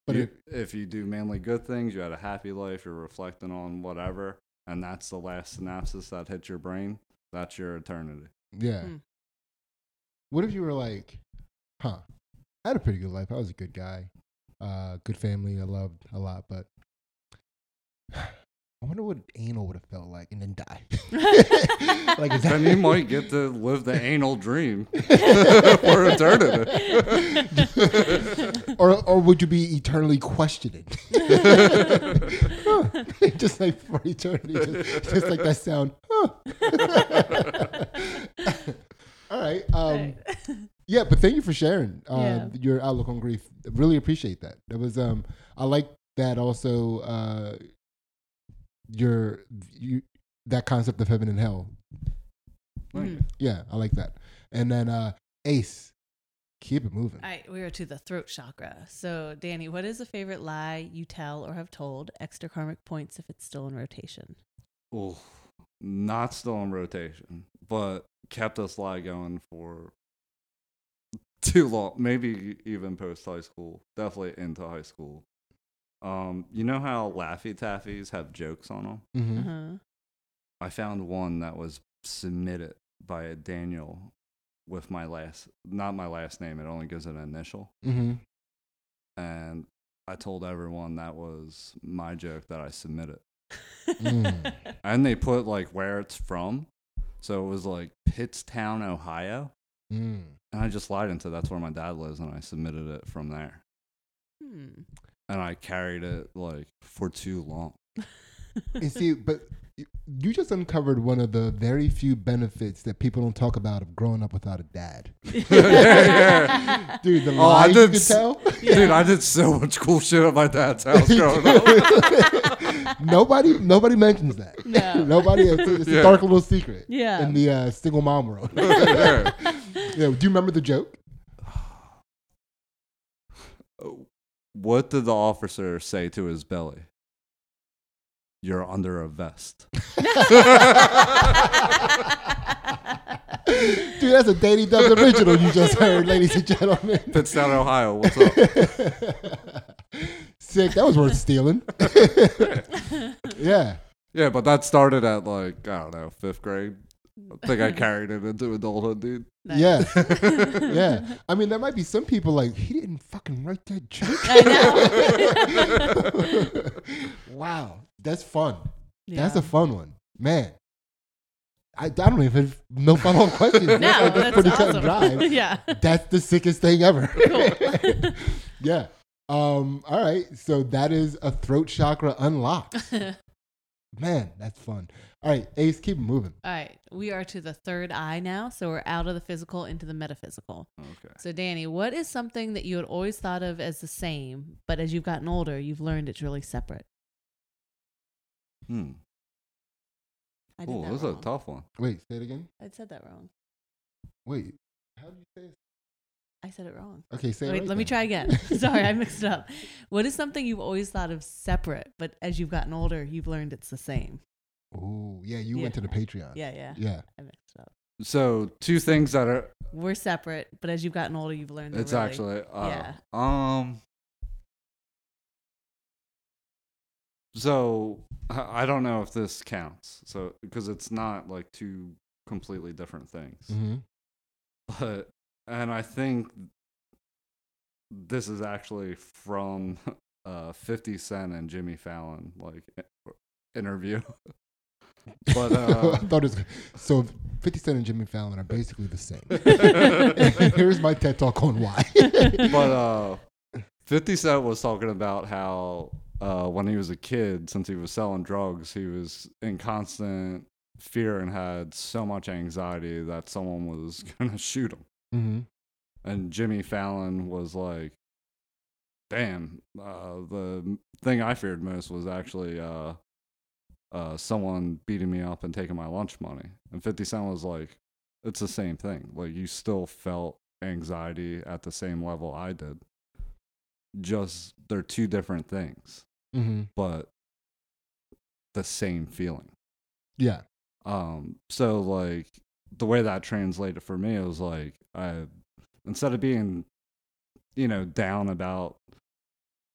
But You- it, if you do mainly good things, you had a happy life, you're reflecting on whatever, and that's the last synapses that hits your brain. That's your eternity. Yeah. Mm. What if you were like, huh, I had a pretty good life. I was a good guy, uh, good family. I loved a lot, but I wonder what anal would have felt like and then die. like, is Then you might get to live the anal dream for eternity. or, or would you be eternally questioning? Huh. just like for eternity, just, just like that sound. Huh. All right. Um, Yeah, but thank you for sharing uh, Yeah. your outlook on grief. Really appreciate that. That was um, I like that also. Uh, your you that concept of heaven and hell. Mhm. Yeah, I like that. And then uh, Ace, keep it moving. All right, we are to the throat chakra. So, Danny, what is a favorite lie you tell or have told? Extra karmic points if it's still in rotation. Ooh, not still in rotation, but kept this lie going for too long. Maybe even post high school. Definitely into high school. Um, you know how Laffy Taffies have jokes on them? hmm Uh-huh. I found one that was submitted by a Daniel with my last, not my last name. It only gives an initial. hmm And I told everyone that was my joke that I submitted. Mm. And they put like where it's from. So it was like Pittstown, Ohio. Mm. And I just lied and said that's where my dad lives. And I submitted it from there. Hmm. And I carried it like for too long. you see, but you- you just uncovered one of the very few benefits that people don't talk about of growing up without a dad. yeah. Dude, the Oh, I lies you did could s- tell. Dude, I did so much cool shit at my dad's house growing up. nobody, nobody mentions that. No. nobody. It's, a, it's a dark little secret. Yeah. In the uh, single mom world. Yeah. yeah. Do you remember the joke? What did the officer say to his belly? You're under a vest. Dude, that's a Danny Dubs original you just heard, ladies and gentlemen. Pittstown, Ohio. What's up? Sick. That was worth stealing. yeah. Yeah, but that started at like I don't know fifth grade. I think I carried it into adulthood, dude. Nice. Yeah. yeah. I mean, there might be some people like, he didn't fucking write that joke. I wow. That's fun. Yeah. That's a fun one. Man. I, I don't even have no follow up questions. no, That's that's pretty cut and awesome. dry. yeah. That's the sickest thing ever. Cool. yeah. Um, all right. So that is a throat chakra unlocked. Man, that's fun. All right, Ace, keep moving. All right, we are to the third eye now, so we're out of the physical into the metaphysical. Okay. So, Danny, what is something that you had always thought of as the same, but as you've gotten older, you've learned it's really separate? Hmm. I did Oh, that this is a wrong. tough one. Wait, say it again. I said that wrong. Wait, how do you say it? I said it wrong. Okay, say it Wait, right let me then. try again. Sorry, I mixed it up. What is something you've always thought of separate, but as you've gotten older, you've learned it's the same? Oh, yeah, you went to the Patreon. Yeah, yeah. Yeah. I mixed up. So two things that are We're separate, but as you've gotten older, you've learned. it's really- actually uh, yeah. um so I I don't know if this counts. So because it's not like two completely different things. Mm-hmm. But and I think this is actually from uh 50 Cent and Jimmy Fallon like interview. but I uh thought it was so. Fifty Cent and Jimmy Fallon are basically the same. Here's my TED talk on why. but uh 50 Cent was talking about how uh when he was a kid, since he was selling drugs, he was in constant fear and had so much anxiety that someone was gonna shoot him. mm-hmm. And Jimmy Fallon was like, "Damn, uh, the thing I feared most was actually uh, uh, someone beating me up and taking my lunch money." And Fifty Cent was like, "It's the same thing. Like you still felt anxiety at the same level I did. Just they're two different things, Mm-hmm. but the same feeling." Yeah. Um, so like the way that translated for me, was like I instead of being, you know, down about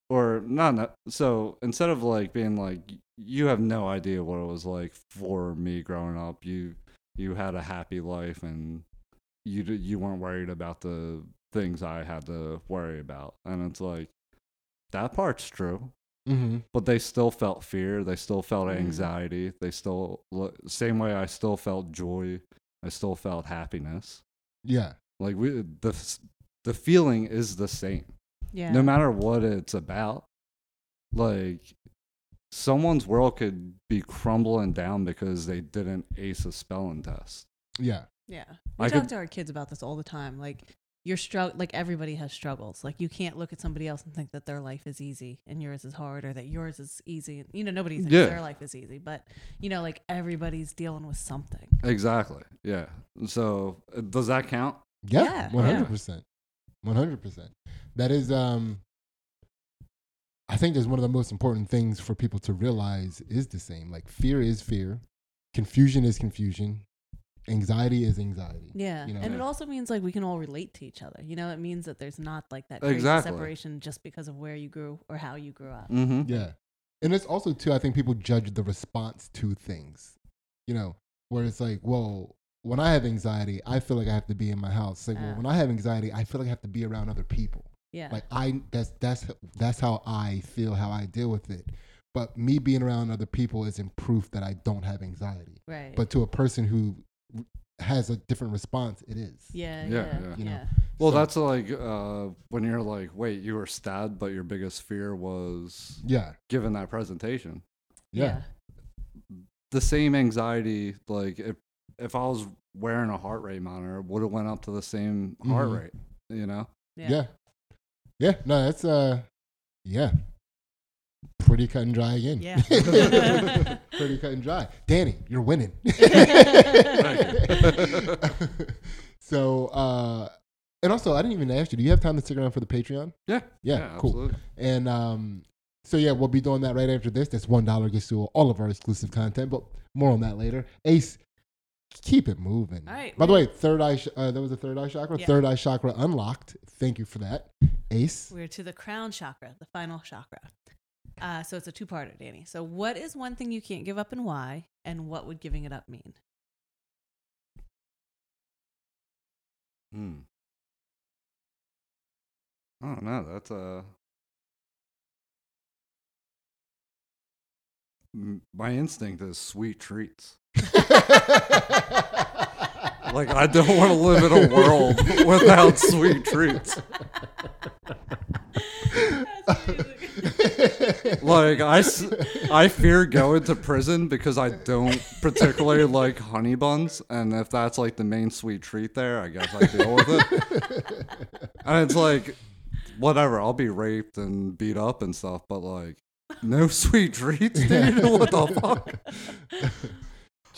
or not, not so instead of like being like you have no idea what it was like for me growing up. You you had a happy life and you you weren't worried about the things I had to worry about. And it's like that part's true Mm-hmm. but they still felt fear they still felt Mm. anxiety they still same way i still felt joy i still felt happiness Yeah. like we the the feeling is the same Yeah. no matter what it's about like someone's world could be crumbling down because they didn't ace a spelling test Yeah. Yeah. We I talk could- to our kids about this all the time. Like you're strugg like everybody has struggles. Like you can't look at somebody else and think that their life is easy and yours is hard or that yours is easy. You know, nobody thinks Yeah. their life is easy, but you know, like everybody's dealing with something. exactly yeah so uh, does that count Yeah. Yeah, yeah. hundred percent. One hundred percent. That is um I think that's one of the most important things for people to realize is the same. Like fear is fear, confusion is confusion, anxiety is anxiety. Yeah. You know? and it also means like we can all relate to each other. You know, it means that there's not like that crazy Exactly. separation just because of where you grew or how you grew up. mm-hmm Yeah. And it's also too, I think people judge the response to things. You know, where it's like, well, when I have anxiety, I feel like I have to be in my house. It's like, well, Ah. when I have anxiety, I feel like I have to be around other people. Yeah. Like I that's that's that's how I feel, how I deal with it. But me being around other people isn't proof that I don't have anxiety. right. But to a person who has a different response, it is. yeah, Yeah, yeah, yeah. yeah. You know, well So- that's like uh when you're like wait you were stabbed but your biggest fear was Yeah. given that presentation Yeah. the same anxiety like if if i was wearing a heart rate monitor would have went up to the same heart Mhm. rate you know Yeah. Yeah. Yeah. No, that's uh yeah. Pretty cut and dry again. Yeah. Pretty cut and dry. Danny, you're winning. so uh and also I didn't even ask you, do you have time to stick around for the Patreon? yeah Yeah, cool. absolutely. And um, so yeah, we'll be doing that right after this. That's one dollar gets you all of our exclusive content, but more on that later. Ace, keep it moving. All right, By the way, third eye. Sh- uh, that was a third eye chakra. Yeah. Third eye chakra unlocked. Thank you for that, Ace. We're to the crown chakra, the final chakra. Uh, so it's a two parter, Danny. So, what is one thing you can't give up and why? And what would giving it up mean? Hmm. I don't know. That's uh My instinct is sweet treats. Like I don't want to live in a world without sweet treats. Like I, I fear going to prison because I don't particularly like honey buns, and if that's like the main sweet treat there, I guess I deal with it. and it's like, whatever, I'll be raped and beat up and stuff, but like, no sweet treats, dude. what the fuck?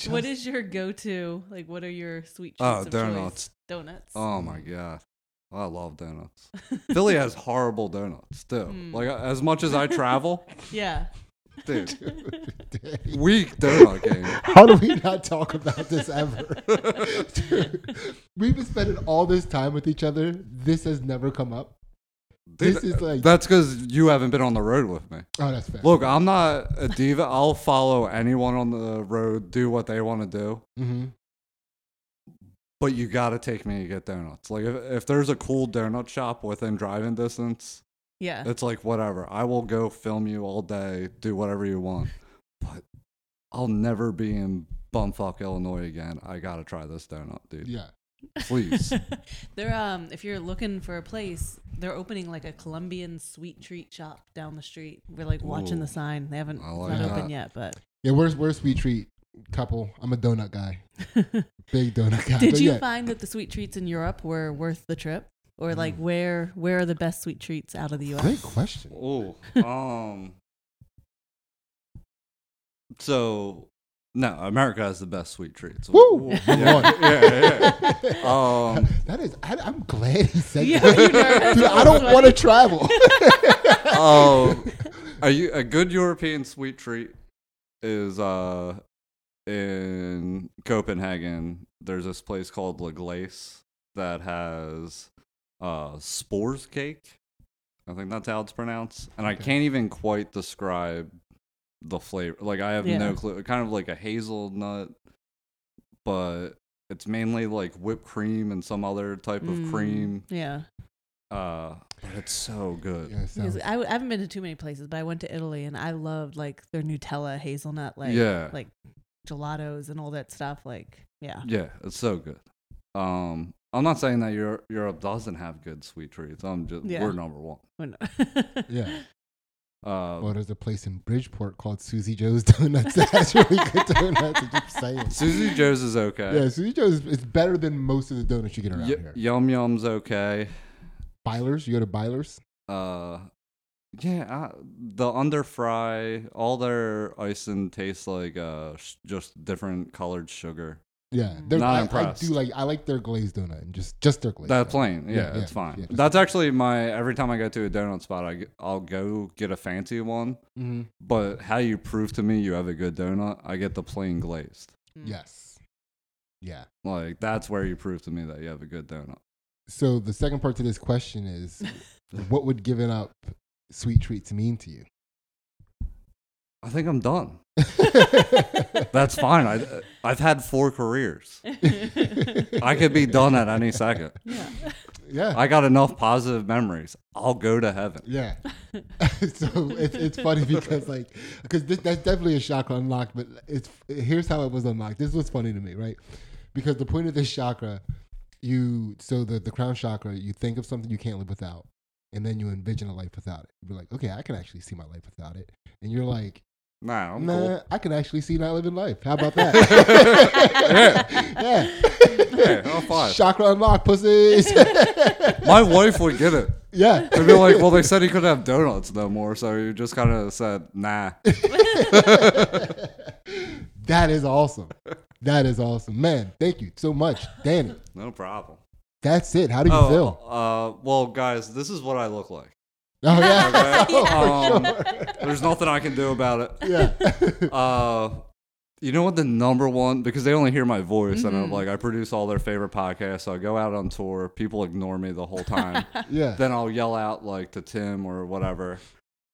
What is your go-to? Like, what are your sweet treats Oh, of donuts. choice? Donuts. Oh my god. I love donuts. Philly has horrible donuts too. Mm. Like as much as I travel, Yeah. dude, weak donut game. How do we not talk about this ever? Dude, we've been spending all this time with each other. This has never come up. Dude, This is like- that's because you haven't been on the road with me. Oh, that's fair. Look, I'm not a diva. I'll follow anyone on the road, do what they want to do. hmm But you got to take me to get donuts. Like if, if there's a cool donut shop within driving distance, Yeah. it's like whatever. I will go film you all day, do whatever you want. But I'll never be in bumfuck Illinois again. I gotta try this donut, dude. Yeah. Please. they're um if you're looking for a place, they're opening like a Colombian sweet treat shop down the street. We're like watching Ooh. the sign. They haven't I it's like not that. open yet, but Yeah, where's where's sweet treat couple? I'm a donut guy. Big donut guy. Did But you yeah. find that the sweet treats in Europe were worth the trip? Or like Mm. where where are the best sweet treats out of the US? Great question. oh, um. So, no, America has the best sweet treats. Woo! Yeah, Move yeah, yeah. Um, that is. I, I'm glad he said Yeah, that. you nervous? Dude, I don't want to travel. Oh, are you a good European sweet treat? Is uh in Copenhagen. There's this place called La Glace that has uh spores cake. I think that's how it's pronounced, and I can't even quite describe the flavor. Like I have Yeah. no clue. Kind of like a hazelnut, but it's mainly like whipped cream and some other type of Mm, cream. Yeah. Uh, but it's so good. Yeah, it sounds- I, w- I haven't been to too many places, but I went to Italy and I loved like their Nutella hazelnut like Yeah. like gelatos and all that stuff. Like yeah. Yeah, it's so good. Um, I'm not saying that Europe, Europe doesn't have good sweet treats. I'm just Yeah. we're number one. When- yeah. Uh, Well, there's a place in Bridgeport called Susie Joe's Donuts that has really good donuts. I'm just saying. Susie Joe's is okay. Yeah, Susie Joe's is better than most of the donuts you get around Y- here. Yum Yum's okay. Beiler's, you go to Beiler's. Uh, yeah, uh, the under fry, all their icing tastes like uh sh- just different colored sugar. Yeah, Mm. they're- Not I, I do like I like their glazed donut and just just their glazed. That donut. plain, yeah, Yeah, it's fine. yeah, That's actually my every time I go to a donut spot, I I'll go get a fancy one. hmm But how you prove to me you have a good donut? I get the plain glazed. Mm. Yes. Yeah. Like that's where you prove to me that you have a good donut. So the second part to this question is, what would giving up sweet treats mean to you? I think I'm done. That's fine. I I've had four careers. I could be done at any second. yeah. yeah. I got enough positive memories. I'll go to heaven. Yeah. so it's, it's funny because like because that's definitely a chakra unlocked, but it's here's how it was unlocked. This was funny to me, right? Because the point of this chakra, you so the the crown chakra, you think of something you can't live without, and then you envision a life without it. You're like, okay, I can actually see my life without it, and you're like, Nah, I'm nah, cool. I can actually see not living life. How about that? yeah, Yeah, I'm fine. Chakra unlocked, pussies. My wife would get it. yeah. They'd be like, well, they said he couldn't have donuts no more, so you just kind of said, nah. That is awesome. That is awesome. Man, thank you so much, Danny. No problem. That's it. How do you Oh, feel? uh, well, guys, this is what I look like. Oh yeah. Okay. Oh, Um. There's nothing I can do about it. Yeah. Uh, you know what the number one because they only hear my voice and I'm Mhm. like I produce all their favorite podcasts. So I go out on tour. People ignore me the whole time. yeah. then I'll yell out like to Tim or whatever,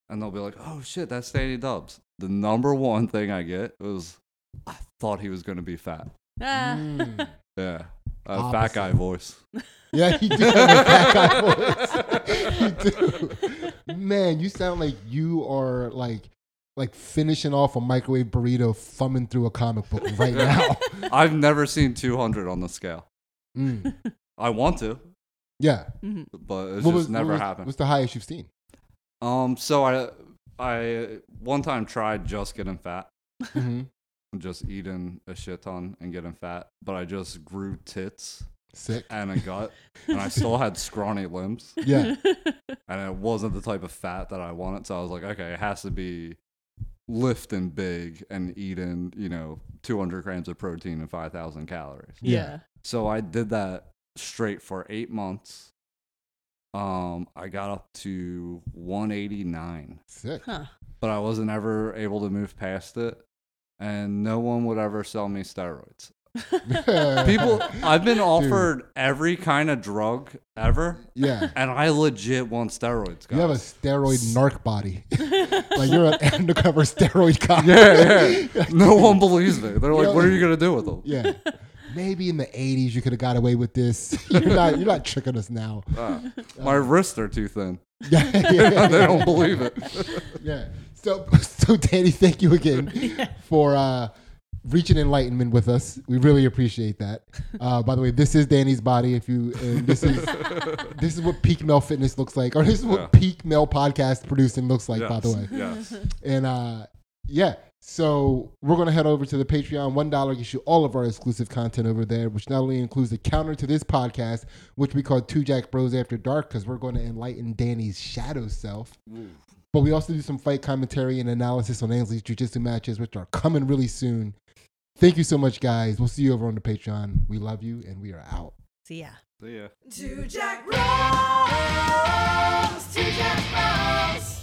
and they'll be like, "Oh shit, that's Danny Dubs." The number one thing I get was I thought he was gonna be fat. Ah. Mm. Yeah, a fat guy voice. Yeah, he do have a fat guy voice. you do. Man, you sound like you are like like finishing off a microwave burrito, thumbing through a comic book right now. I've never seen 200 on the scale. Mm. I want to, Yeah. Mhm. but it's What just was- never what was- happened. What's the highest you've seen? Um, so I I one time tried just getting fat, Mhm. just eating a shit ton and getting fat, but I just grew tits Sick. and a gut, and I still had scrawny limbs, Yeah. and it wasn't the type of fat that I wanted. So I was like, okay, it has to be lifting big and eating, you know, 200 grams of protein and 5,000 calories. Yeah. So I did that straight for eight months. Um, I got up to 189, Sick. Huh. but I wasn't ever able to move past it, and no one would ever sell me steroids. People, I've been offered every kind of drug ever, Yeah. and I legit want steroids, guys. You have a steroid narc body. like you're an undercover steroid cop. yeah, yeah. No one believes me. They're like, "What are you gonna do with them?" Yeah. Maybe in the '80s you could have got away with this. You're not. You're not tricking us now. Uh, my wrists are too thin. Yeah. yeah. they don't believe it. Yeah. So, so Danny, thank you again for uh, reaching enlightenment with us. We really appreciate that. Uh, by the way, this is Danny's body. If you, and this is this is what peak male fitness looks like, or this is what Yeah. peak male podcast producing looks like. By the way, yes. and uh, yeah. So we're gonna head over to the Patreon. One dollar gets you all of our exclusive content over there, which not only includes the counter to this podcast, which we call Two Jack Bros After Dark, because we're going to enlighten Danny's shadow self. But we also do some fight commentary and analysis on Ainsley's jiu-jitsu matches, which are coming really soon. Thank you so much, guys. We'll see you over on the Patreon. We love you and we are out. See ya. See ya. Jack Jack